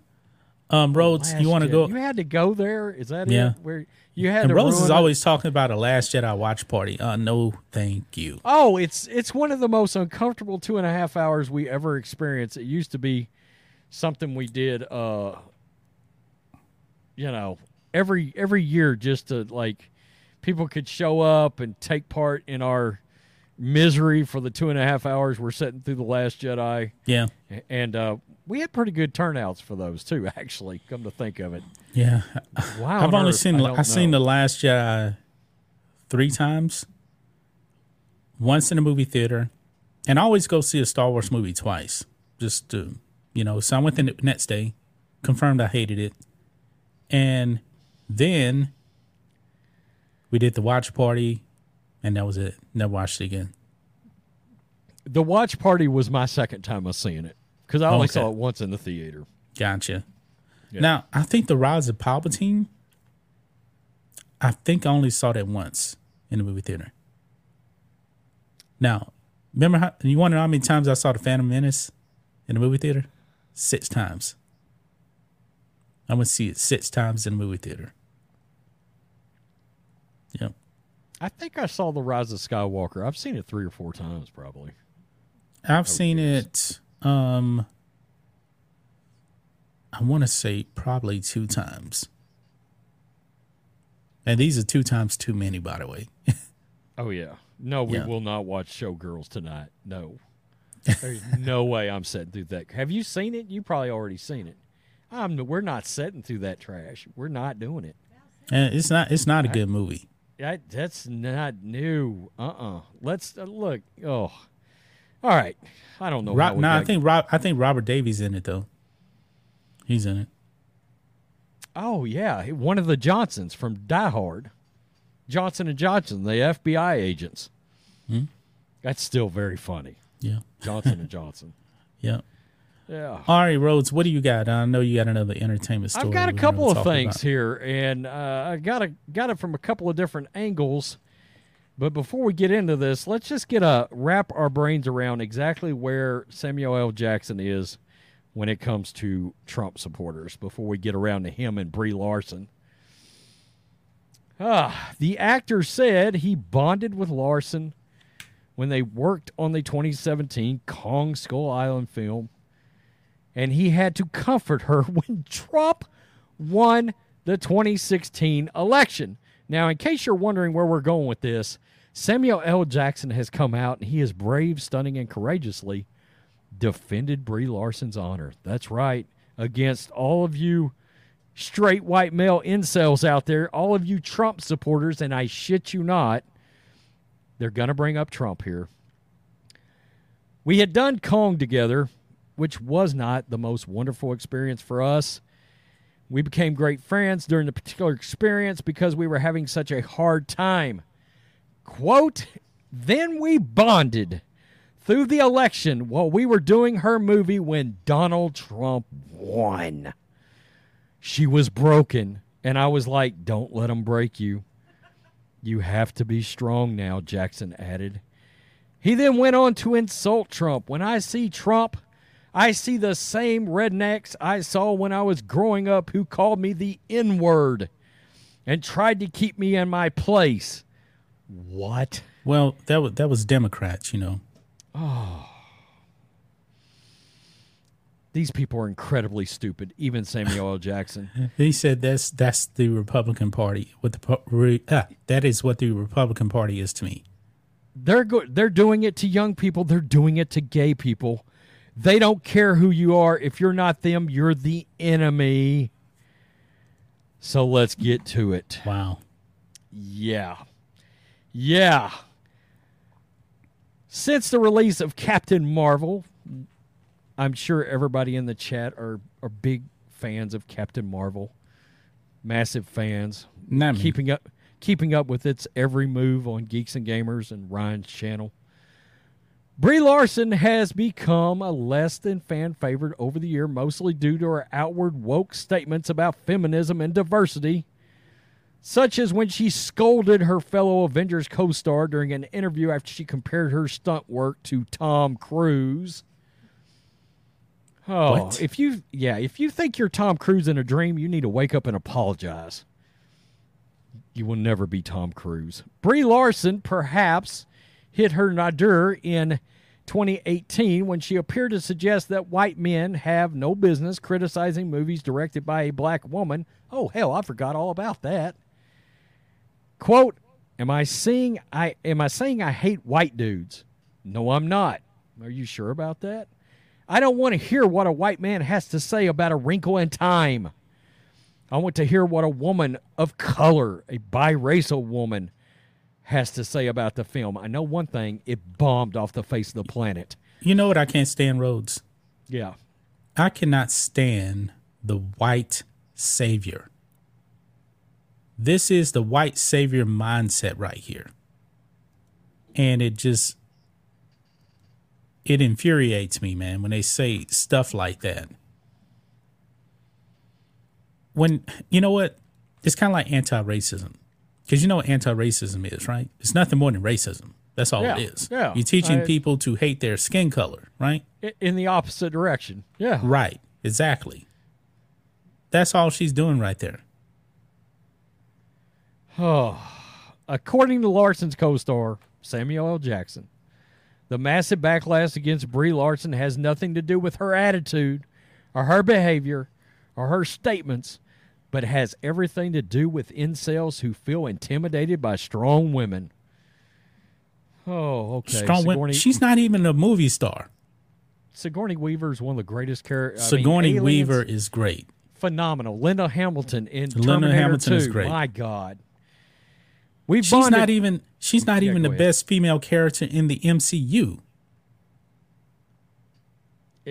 Um, Rhodes, you want to go? You had to go there. Is that Yeah. it? Where you had And to Rose is it? always talking about a Last Jedi watch party. Uh, no, thank you. Oh, it's it's one of the most uncomfortable two and a half hours we ever experienced. It used to be something we did, uh, you know, every every year just to like people could show up and take part in our misery for the two and a half hours we're sitting through the Last Jedi, Yeah, and uh, we had pretty good turnouts for those too. Actually, come to think of it, yeah. wow, I've on only earth, seen I I've seen the Last Jedi three times. Once in a movie theater, and I always go see a Star Wars movie twice, just to you know. So I went the next day, confirmed I hated it, and then we did the watch party, and that was it. Never watched it again. the watch party was my second time of seeing it because I only Okay. saw it once in the theater. Gotcha. Now, I think the Rise of Palpatine. I think I only saw that once in the movie theater. Now, remember how you wonder how many times I saw the Phantom Menace in the movie theater? Six times. I went to see it six times in the movie theater. Yep. I think I saw The Rise of Skywalker. I've seen it three or four times, probably. I've seen it. Um, I want to say probably two times. And these are two times too many, by the way. Oh yeah. No, we Yeah. will not watch Showgirls tonight. No. There's no way I'm sitting through that. Have you seen it? You probably already seen it. I'm. We're not sitting through that trash. We're not doing it. And it's not. It's not a good movie. That, that's not new. Uh uh-uh. uh. Let's uh, look. Oh. All right. I don't know. Rob, we I think Rob. I think Robert Davi's in it though. He's in it. Oh yeah, one of the Johnsons from Die Hard, Johnson and Johnson, the FBI agents. Hmm? That's still very funny. Yeah. Johnson and Johnson. Yeah. Yeah. All right, Rhodes. What do you got? I know you got another entertainment story. I've got a couple of things about. here, and uh, I got a got it from a couple of different angles. But before we get into this, let's just get a wrap our brains around exactly where Samuel L. Jackson is when it comes to Trump supporters. Before we get around to him and Brie Larson. Ah, the actor said he bonded with Larson when they worked on the 2017 Kong Skull Island film and he had to comfort her when Trump won the 2016 election. Now, in case you're wondering where we're going with this, Samuel L. Jackson has come out and he is brave, stunning, and courageously defended Brie Larson's honor. That's right, against all of you straight white male incels out there, all of you Trump supporters, and I shit you not, they're going to bring up Trump here. We had done Kong together, which was not the most wonderful experience for us. We became great friends during the particular experience because we were having such a hard time. Quote, then we bonded through the election while we were doing her movie when Donald Trump won. She was broken, and I was like, don't let him break you. You have to be strong now, Jackson added. He then went on to insult Trump. When I see Trump, I see the same rednecks I saw when I was growing up who called me the N word and tried to keep me in my place. What? Well, that was that was Democrats, you know. Oh. These people are incredibly stupid, even Samuel L. Jackson. He said that's that's the Republican Party. What the re, ah, that is what the Republican Party is to me. They're go- they're doing it to young people, they're doing it to gay people. They don't care who you are. If you're not them, you're the enemy. So let's get to it. Wow. Yeah. Yeah. Since the release of Captain Marvel, I'm sure everybody in the chat are, are big fans of Captain Marvel. Massive fans. Keeping up keeping up with its every move on Geeks and Gamers and Ryan's channel. Brie Larson has become a less than fan favorite over the year, mostly due to her outward woke statements about feminism and diversity such as when she scolded her fellow Avengers co star during an interview after she compared her stunt work to Tom Cruise. Oh, What? if you yeah, if you think you're Tom Cruise in a dream, you need to wake up and apologize. You will never be Tom Cruise. Brie Larson perhaps hit her nadir in 2018 when she appeared to suggest that white men have no business criticizing movies directed by a black woman. Oh hell, I forgot all about that. Quote, am I saying I am I saying I hate white dudes? No, I'm not. Are you sure about that? I don't want to hear what a white man has to say about a wrinkle in time. I want to hear what a woman of color, a biracial woman, has to say about the film. I know one thing, it bombed off the face of the planet. You know what I can't stand, Rhodes? Yeah. I cannot stand the white savior. This is the white savior mindset right here. And it just it infuriates me, man, when they say stuff like that. When you know what? It's kind of like anti-racism. Cuz you know what anti-racism is, right? It's nothing more than racism. That's all Yeah, it is. yeah. You're teaching I- people to hate their skin color, right? In the opposite direction. Yeah. Right. Exactly. That's all she's doing right there. Oh. According to Larson's co star, Samuel L. Jackson, the massive backlash against Brie Larson has nothing to do with her attitude or her behavior or her statements, but has everything to do with incels who feel intimidated by strong women. Oh, okay. Strong women. She's not even a movie star. Sigourney Weaver is one of the greatest characters. Sigourney Weaver is great. phenomenal. Linda Hamilton in Linda Terminator Hamilton 2. is great. My God. We've She's bonded- not even she's not Yeah, even the ahead. best female character in the MCU.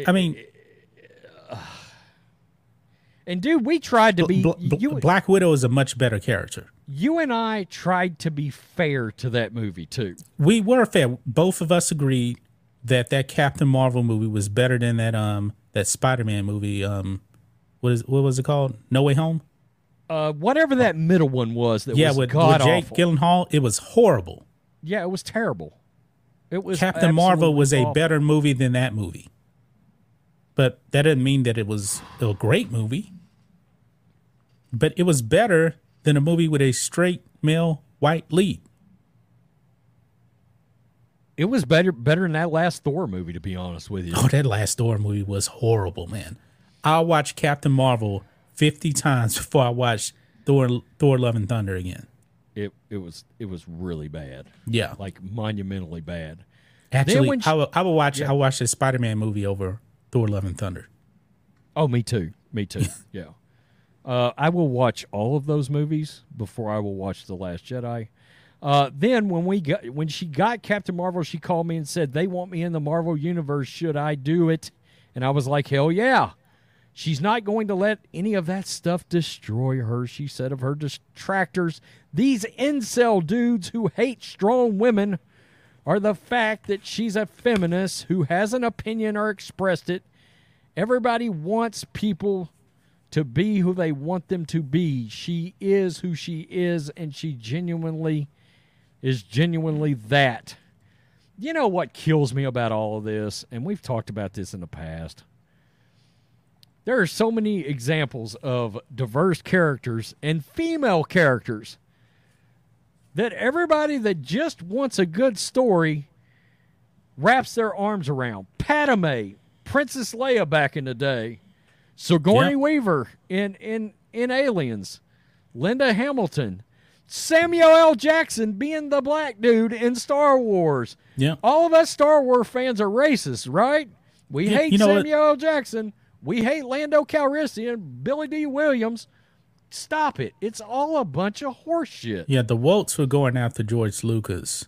I mean, And dude, we tried to be Bl- Bl- you, Black Widow is a much better character. you and I tried to be fair to that movie too. We were fair. Both of us agreed that that Captain Marvel movie was better than that um that Spider-Man movie um what is what was it called? No Way Home? Uh, whatever that middle one was that yeah, was with, god with Jake awful. Gyllenhaal, it was horrible. yeah, it was terrible. It was Captain Marvel was a awful. better movie than that movie. But that didn't mean that it was a great movie. But it was better than a movie with a straight male white lead. It was better better than that last Thor movie, to be honest with you. Oh, that last Thor movie was horrible, man. I watched Captain Marvel 50 times before I watched Thor Thor Love and Thunder again. It it was it was really bad. Yeah. Like monumentally bad. Actually, she- I will, I will watch Yeah. I will watch the Spider-Man movie over Thor Love and Thunder. Oh, me too. Me too. yeah. Uh, I will watch all of those movies before I will watch The Last Jedi. Uh, then when we got when she got Captain Marvel, she called me and said they want me in the Marvel universe. Should I do it? And I was like, hell yeah. She's not going to let any of that stuff destroy her. She said of her detractors, these incel dudes who hate strong women are the fact that she's a feminist who has an opinion or expressed it. Everybody wants people to be who they want them to be. She is who she is, and she genuinely is genuinely that. You know what kills me about all of this, and we've talked about this in the past. There are so many examples of diverse characters and female characters that everybody that just wants a good story wraps their arms around. Padme, Princess Leia back in the day, Sigourney Yeah. Weaver in in in Aliens, Linda Hamilton, Samuel L. Jackson being the black dude in Star Wars. Yeah. All of us Star Wars fans are racist, right? We Yeah, hate you know what? Samuel L. Jackson. We hate Lando Calrissian, Billy Dee Williams. Stop it. It's all a bunch of horseshit. Yeah, the Wolts were going after George Lucas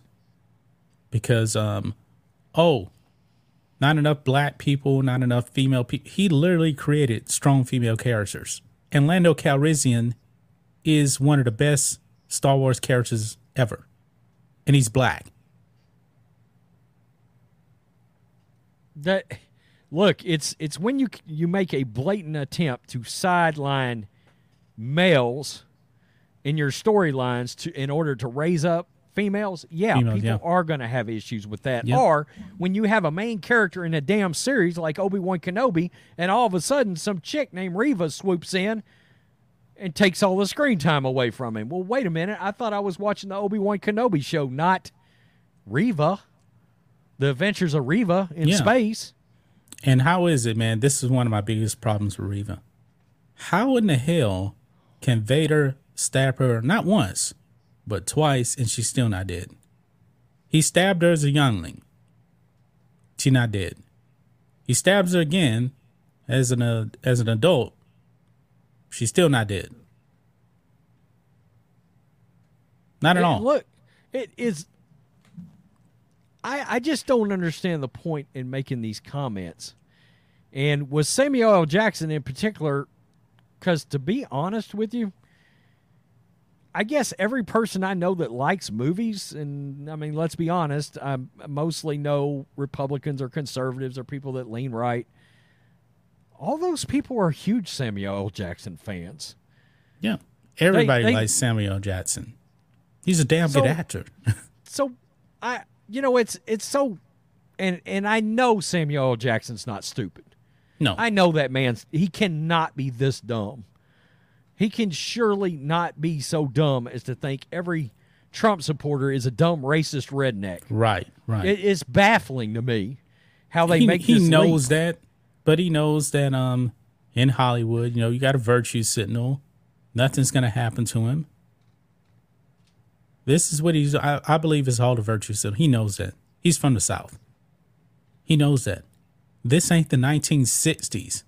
because, um, oh, not enough black people, not enough female people. He literally created strong female characters. And Lando Calrissian is one of the best Star Wars characters ever. And he's black. that look it's it's when you you make a blatant attempt to sideline males in your storylines to in order to raise up females yeah Females, people yeah. are going to have issues with that Yeah. or when you have a main character in a damn series like obi-wan kenobi and all of a sudden some chick named reva swoops in and takes all the screen time away from him well wait a minute i thought i was watching the obi-wan kenobi show not reva the adventures of reva in Yeah. space And how is it, man? This is one of my biggest problems with Reva. How in the hell can Vader stab her not once, but twice, and she's still not dead? He stabbed her as a youngling. She not dead. He stabs her again as an uh, as an adult. She's still not dead. Not at It- all. Look, it is. I I just don't understand the point in making these comments, and with Samuel L. Jackson in particular, because to be honest with you, I guess every person I know that likes movies, and I mean, let's be honest, I mostly know Republicans or conservatives or people that lean right. All those people are huge Samuel L. Jackson fans. Yeah. Everybody they- likes Samuel L. Jackson. He's a damn So- good actor. so I you know it's it's so and and I know Samuel L. Jackson's not stupid. no. I know that man's he cannot be this dumb. He can surely not be so dumb as to think every Trump supporter is a dumb racist redneck. right, right. It is baffling to me how they he, make he knows leap. that, but he knows that um in Hollywood, you know, you got a virtue signal. Nothing's gonna happen to him. This is what he's I, I believe is all the virtue signal. He knows that. He's from the South. He knows that. This ain't the nineteen sixties.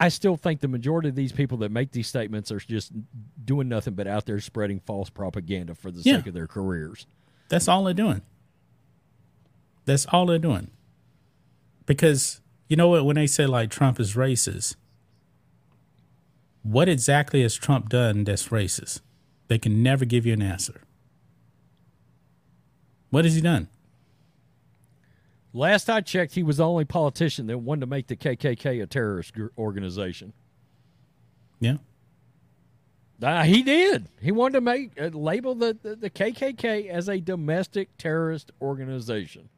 I still think the majority of these people that make these statements are just doing nothing but out there spreading false propaganda for the Yeah. sake of their careers. That's all they're doing. That's all they're doing. Because you know what, when they say like Trump is racist, what exactly has Trump done that's racist? They can never give you an answer. What has he done? Last I checked, he was the only politician that wanted to make the KKK a terrorist gr- organization. Yeah. Uh, he did. He wanted to make uh, label the, the, the KKK as a domestic terrorist organization.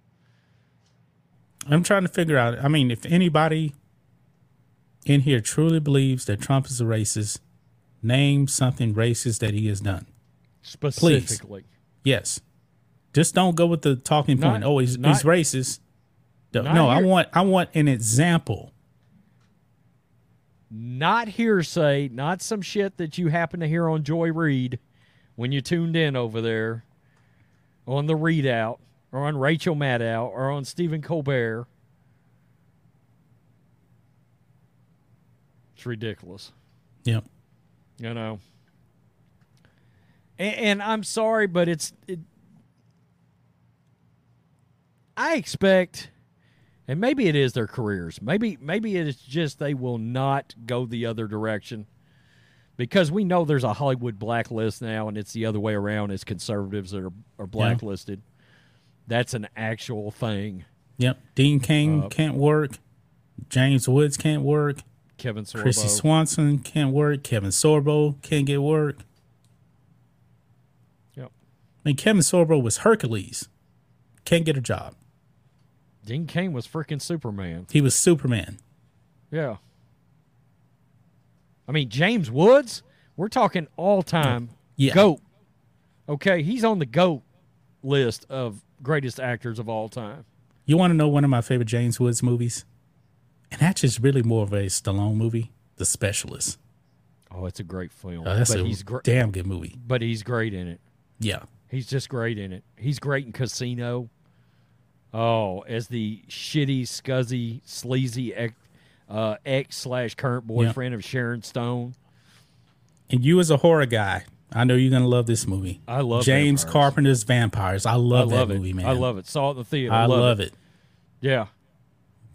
I'm trying to figure out. I mean, if anybody in here truly believes that Trump is a racist, name something racist that he has done. Specifically, Yes. Just don't go with the talking Not- point. oh, he's, not- he's racist. No, not no, I want I want an example. not hearsay, not some shit that you happen to hear on Joy Reid when you tuned in over there on the ReidOut or on Rachel Maddow or on Stephen Colbert. It's ridiculous. Yep. you know and, and i'm sorry but it's it, i expect and maybe it is their careers maybe maybe it is just they will not go the other direction because we know there's a hollywood blacklist now and it's the other way around it's conservatives that are, are blacklisted that's an actual thing Yep. Dean Cain Uh, can't work. James Woods can't work. kevin Sorbo. Kristy Swanson can't work. Kevin Sorbo can't get work. Yeah. mean, Kevin Sorbo was Hercules. Can't get a job. Dean Cain was freaking Superman. He was Superman. Yeah. I mean, James Woods, we're talking all time Yeah. GOAT. Okay, he's on the GOAT list of greatest actors of all time. You want to know one of my favorite James Woods movies? And that's just really more of a Stallone movie, The Specialist. Oh, it's a great film. Oh, that's but a he's gr- damn good movie. but he's great in it. Yeah. He's just great in it. He's great in Casino. Oh, as the shitty, scuzzy, sleazy ex, uh, slash current boyfriend of Sharon Stone. And you as a horror guy, I know you're gonna love this movie. I love James vampires. Carpenter's Vampires. I love, I love that it. movie, man. I love it. Saw it in the theater. I love it. Yeah.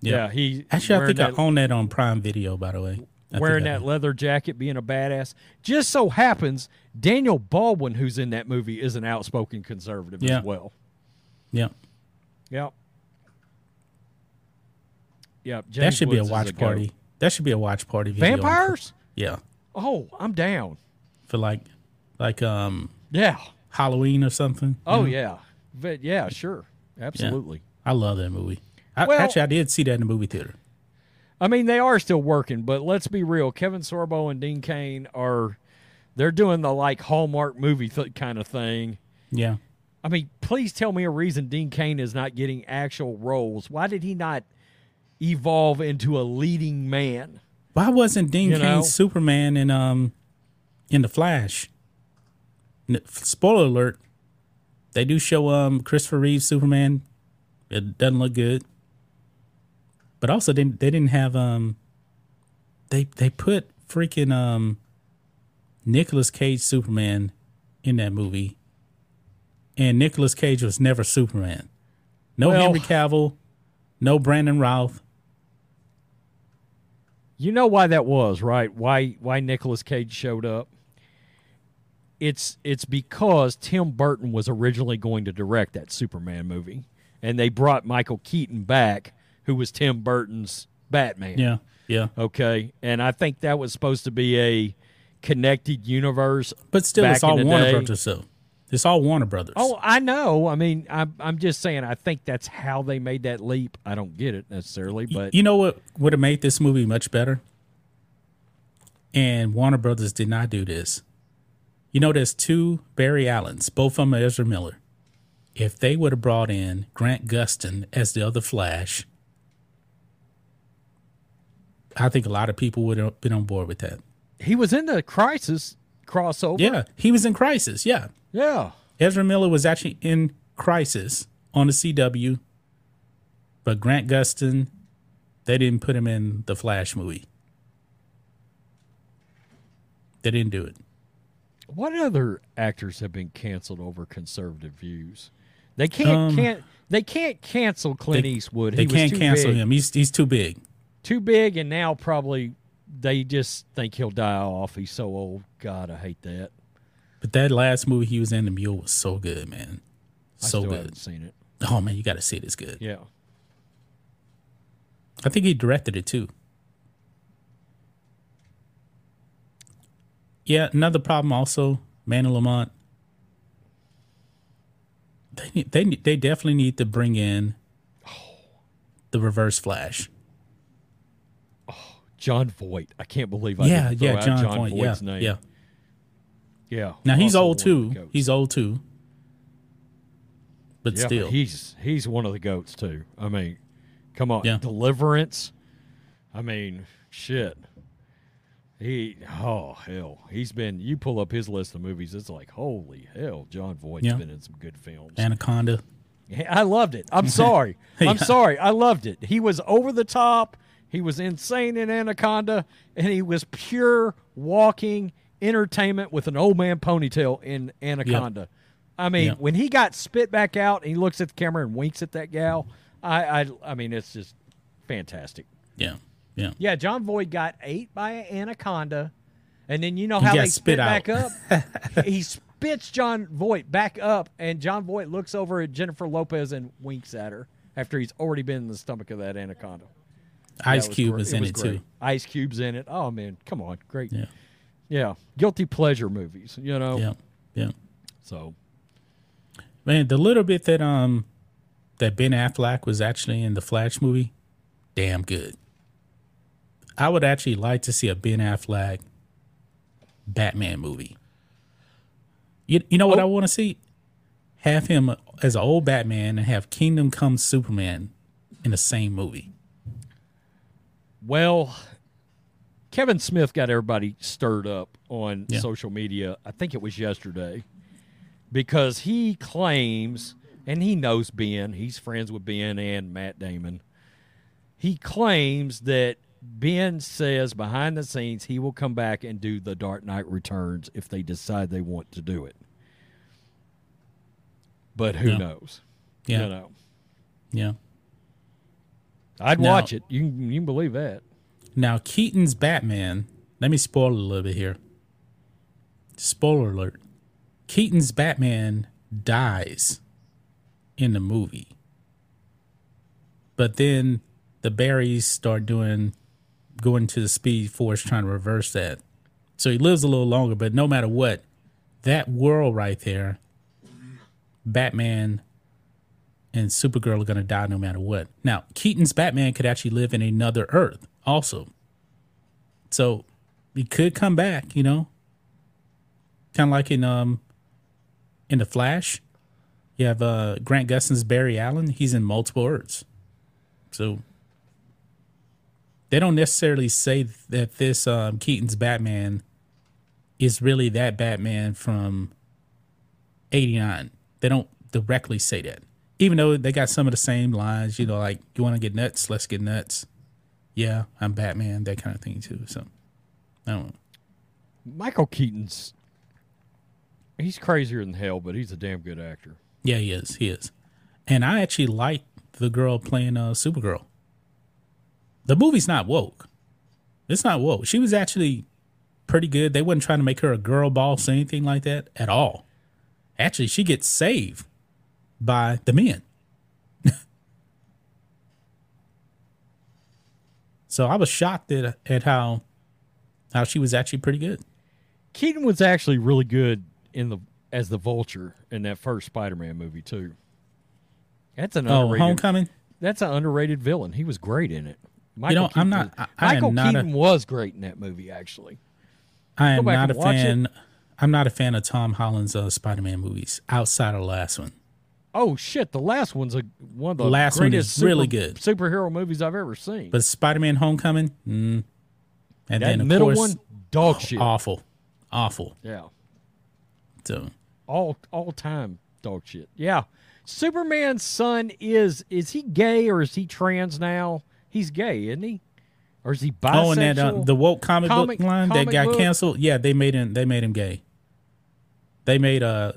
Yeah. Yeah, he Actually, I think I own that on Prime Video. By the way, I wearing that leather jacket, being a badass. Just so happens Daniel Baldwin, who's in that movie, is an outspoken conservative Yeah. as well. Yeah, Yep. Yep. that James should be a Woods watch goat. party. That should be a watch party. Video Vampires? Yeah, Oh, I'm down. for like, like um Yeah. Halloween or something. Oh know? yeah. But yeah, sure. Absolutely. I love that movie. I, Well- actually, I did see that in the movie theater. I mean, they are still working, but let's be real. Kevin Sorbo and Dean Cain are they're doing the like Hallmark movie th- kind of thing. Yeah, I mean, please tell me a reason Dean Cain is not getting actual roles. Why did he not evolve into a leading man? why wasn't Dean You Cain know? Superman in um in the Flash? Spoiler alert: They do show um Christopher Reeve Superman. It doesn't look good. But also, they they didn't have um. They they put freaking um. Nicolas Cage Superman in that movie, and Nicolas Cage was never Superman. No Well- Henry Cavill, no Brandon Routh. You know why that was, right? Why why Nicolas Cage showed up? It's it's because Tim Burton was originally going to direct that Superman movie, and they brought Michael Keaton back, who was Tim Burton's Batman. Yeah, yeah. Okay, and I think that was supposed to be a connected universe. But still, it's all Warner. Brothers, though. It's all Warner Brothers. Oh, I know. I mean, I'm I'm just saying. I think that's how they made that leap. I don't get it necessarily, but you know what would have made this movie much better? And Warner Brothers did not do this. You know, there's two Barry Allens, both of them are Ezra Miller. If they would have brought in Grant Gustin as the other Flash, I think a lot of people would have been on board with that. he was in the Crisis crossover. Yeah, he was in Crisis. Yeah, yeah. Ezra Miller was actually in Crisis on the CW, but Grant Gustin, they didn't put him in the Flash movie. They didn't do it. What other actors have been canceled over conservative views? They can't Um, can't they can't cancel Clint They- Eastwood. They he was can't too cancel big. him. He's he's too big. Too big, and now probably they just think he'll die off. He's so old. God, I hate that. But that last movie he was in, The Mule, was so good, man. I So still good. haven't seen it. Oh man, you got to see it. It's good. Yeah. I think he directed it too. Yeah, another problem also, Man of Lamont. They they they definitely need to bring in the Reverse Flash. Oh, Jon Voight. I can't believe I yeah, yeah, John, John. Yeah, Voight's name. yeah. Yeah. Now he's old one of the too. He's old too. But Yeah, still, he's he's one of the goats too. I mean, come on, Yeah. Deliverance. I mean, shit. He oh hell, he's been. You pull up his list of movies, it's like holy hell. Jon Voight's Yeah. been in some good films. Anaconda. I loved it. I'm sorry. Yeah. I'm sorry. I loved it. He was over the top. He was insane in Anaconda, and he was pure walking entertainment with an old man ponytail in Anaconda. I mean, Yeah. when he got spit back out and he looks at the camera and winks at that gal, I, I, I mean, it's just fantastic. Yeah, yeah. Yeah, Jon Voight got ate by an anaconda, and then you know how got they spit spit back up. he spits Jon Voight back up, and Jon Voight looks over at Jennifer Lopez and winks at her after he's already been in the stomach of that anaconda. Ice That Cube was in was it too. Ice Cube's in it. Oh man, come on, great. Yeah, Yeah, guilty pleasure movies. You know. yeah, yeah. So, Man, the little bit that um that Ben Affleck was actually in the Flash movie, damn good. I would actually like to see a Ben Affleck Batman movie. You you know what Oh. I want to see? Have him as an old Batman and have Kingdom Come Superman in the same movie. Well, Kevin Smith got everybody stirred up on Yeah. social media. I think it was yesterday because he claims, and he knows Ben, he's friends with Ben and Matt Damon. He claims that Ben says behind the scenes he will come back and do the Dark Knight Returns if they decide they want to do it. But who knows? Yeah. You know. Yeah. I'd Now- watch it. You can, you can believe that. Now Keaton's Batman. Let me spoil a little bit here. Spoiler alert: Keaton's Batman dies in the movie, but then the Barrys start doing going to the Speed Force trying to reverse that. So he lives a little longer, but no matter what, that world right there, Batman and Supergirl are going to die no matter what. Now, Keaton's Batman could actually live in another Earth also. So he could come back, you know. Kind of like in um in the Flash. You have uh Grant Gustin's Barry Allen, he's in multiple Earths. So they don't necessarily say that this um Keaton's Batman is really that Batman from 89. They don't directly say that. Even though they got some of the same lines, you know, like, you want to get nuts? Let's get nuts. Yeah, I'm Batman, that kind of thing, too. So, I don't know. Michael Keaton's he's crazier than hell, but he's a damn good actor. Yeah, he is. He is. And I actually like the girl playing uh, Supergirl. The movie's not woke. It's not woke. She was actually pretty good. They wasn't trying to make her a girl boss or anything like that at all. Actually, she gets saved by the men. so I was shocked at, at how how she was actually pretty good. Keaton was actually really good in the as the Vulture in that first Spider-Man movie too. That's an Oh, underrated. Homecoming? That's an underrated villain. He was great in it. You know, I'm not- was- I- I am Michael not a- Keaton was great in that movie. Actually, I am not a watch it. fan. I'm not a fan of Tom Holland's uh, Spider-Man movies outside of the last one. Oh shit, the last one's a one of the Last one is really good. superhero movies I've ever seen. But Spider-Man: Homecoming, mm. and that then of middle course, one, dog shit. awful, awful. Yeah, So all all time dog shit. Yeah, Superman's son is is he gay or is he trans now? He's gay, isn't he? Or is he bisexual? oh, and that uh, the woke comic, Comic- book line that got book? canceled. Yeah, they made him. They made him gay. They made uh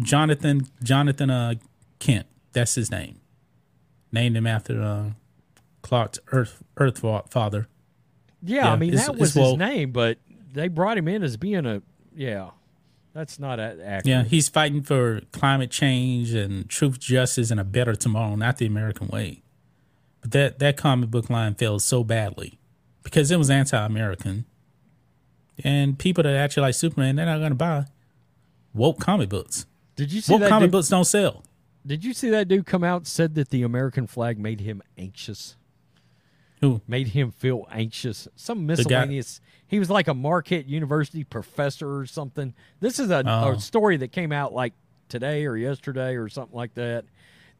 Jonathan Jonathan uh Kent. That's his name. Named him after uh Clark's Earth Earth father. Yeah, I mean that was his name, but they brought him in as being a yeah. That's not accurate. Yeah, he's fighting for climate change and truth, justice, and a better tomorrow, not the American way. But that that comic book line failed so badly because it was anti-American, and people that actually like Superman, they're not going to buy woke comic books. Did you see Woke that? comic Dude, books don't sell. did you see that dude come out and said that the American flag made him anxious? Who? Made him feel anxious. Some miscellaneous. He was like a Marquette University professor or something. This is a, Oh. a story that came out like today or yesterday or something like that.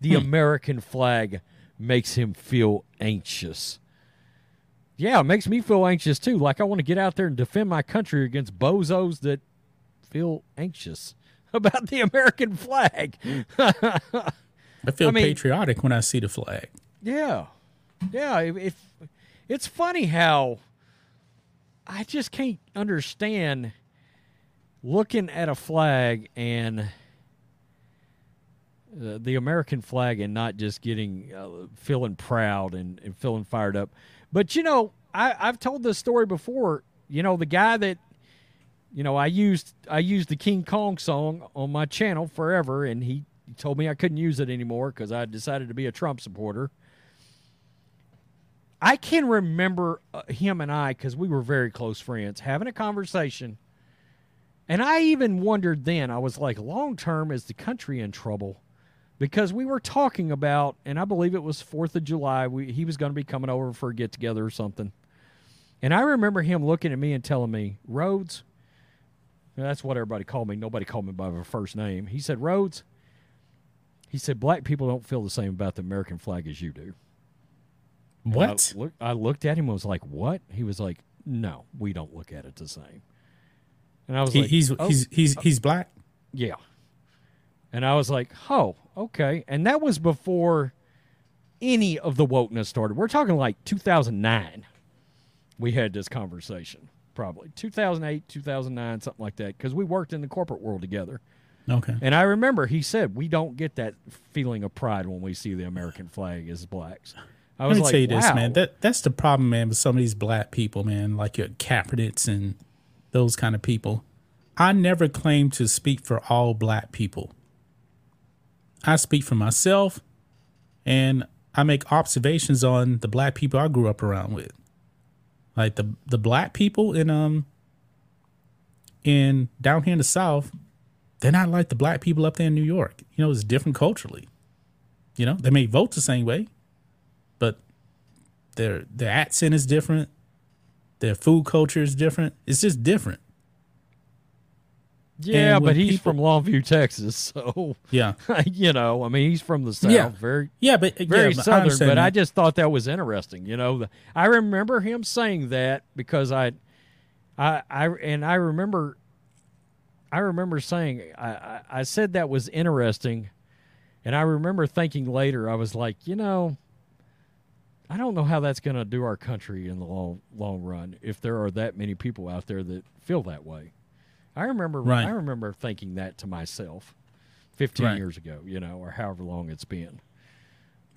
The Hmm. American flag makes him feel anxious. Yeah, it makes me feel anxious too. Like I want to get out there and defend my country against bozos that feel anxious about the American flag. I feel I mean- patriotic when I see the flag. Yeah, yeah. It, it, it's funny how I just can't understand looking at a flag and uh, the American flag and not just getting uh, feeling proud and, and feeling fired up. But you know, I, I've told this story before. You know, the guy that you know I used I used the King Kong song on my channel forever, and he, told me I couldn't use it anymore because I decided to be a Trump supporter. I can remember uh, him and I because we were very close friends having a conversation, And I even wondered then, I was like, long term, is the country in trouble? Because we were talking about, and I believe it was 4th of July, we, he was going to be coming over for a get together or something. And I remember him looking at me and telling me, Rhodes, that's what everybody called me. Nobody called me by my first name. He said, Rhodes, he said, black people don't feel the same about the American flag as you do. What? I, look, I looked at him and was like, "What?" He was like, "No, we don't look at it the same." And I was He, like, he's "Oh, he's he's uh, he's black. yeah." And I was like, "Oh, okay." And that was before any of the wokeness started. We're talking like 2009. We had this conversation, probably 2008, 2009, something like that, because we worked in the corporate world together. Okay. And I remember he said, "We don't get that feeling of pride when we see the American flag as blacks." I was Let me like, tell you this, man. That that's the problem, man, with some of these black people, man, like your Kaepernicks and those kind of people. I never claim to speak for all black people. I speak for myself, and I make observations on the black people I grew up around with. Like the the black people in um in down here in the South, they're not like the black people up there in New York. You know, it's different culturally. You know, they may vote the same way, but their their accent is different. Their food culture is different. It's just different. Yeah, but he's people- from Longview, Texas, so Yeah, you know, I mean, he's from the south, Yeah. very yeah, but very yeah, but southern. But I just thought that was interesting. You know, The- I remember him saying that because I, I, I, and I remember, I remember saying I, I, I said that was interesting, and I remember thinking later, I was like, you know. I don't know how that's going to do our country in the long long run if there are that many people out there that feel that way. I remember Right. I remember thinking that to myself 15 Right. years ago, you know, or however long it's been.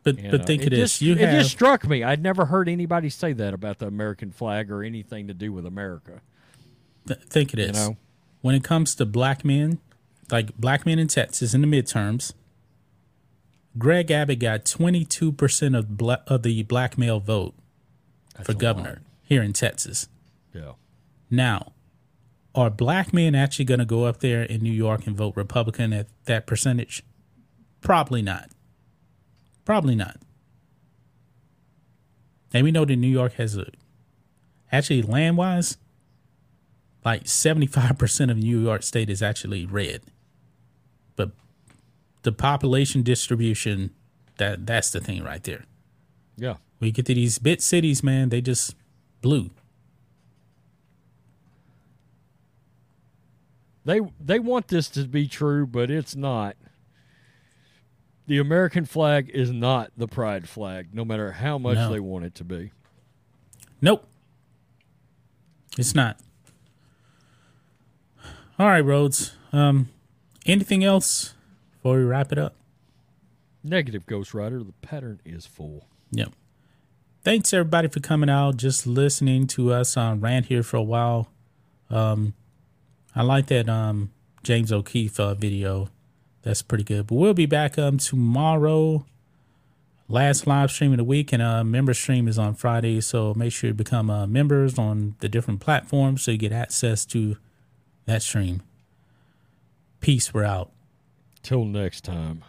but You but know, think it of this: just, you it have just struck me. I'd never heard anybody say that about the American flag or anything to do with America. th- think it is. this. know? When it comes to black men, like black men in Texas in the midterms, Greg Abbott got twenty two percent of bla- of the black male vote for a governor here in Texas. Yeah. Now, are black men actually going to go up there in New York and vote Republican at that percentage? Probably not. Probably not. And we know that New York has a, actually land wise, like 75% of New York State is actually red. But the population distribution, that that's the thing right there. Yeah. We get to these bit cities, man, they just blue. They they want this to be true, but it's not. The American flag is not the pride flag, no matter how much No. they want it to be. Nope. It's not. All right, Rhodes. Um, anything else before we wrap it up? Negative Ghost Rider, the pattern is full. Yep. Thanks everybody for coming out, just listening to us on rant here for a while. Um, I like that um James O'Keefe uh, video. That's pretty good. But we'll be back um tomorrow. Last live stream of the week, and uh, member stream is on Friday. So make sure you become uh, members on the different platforms so you get access to that stream. Peace. We're out. Till next time.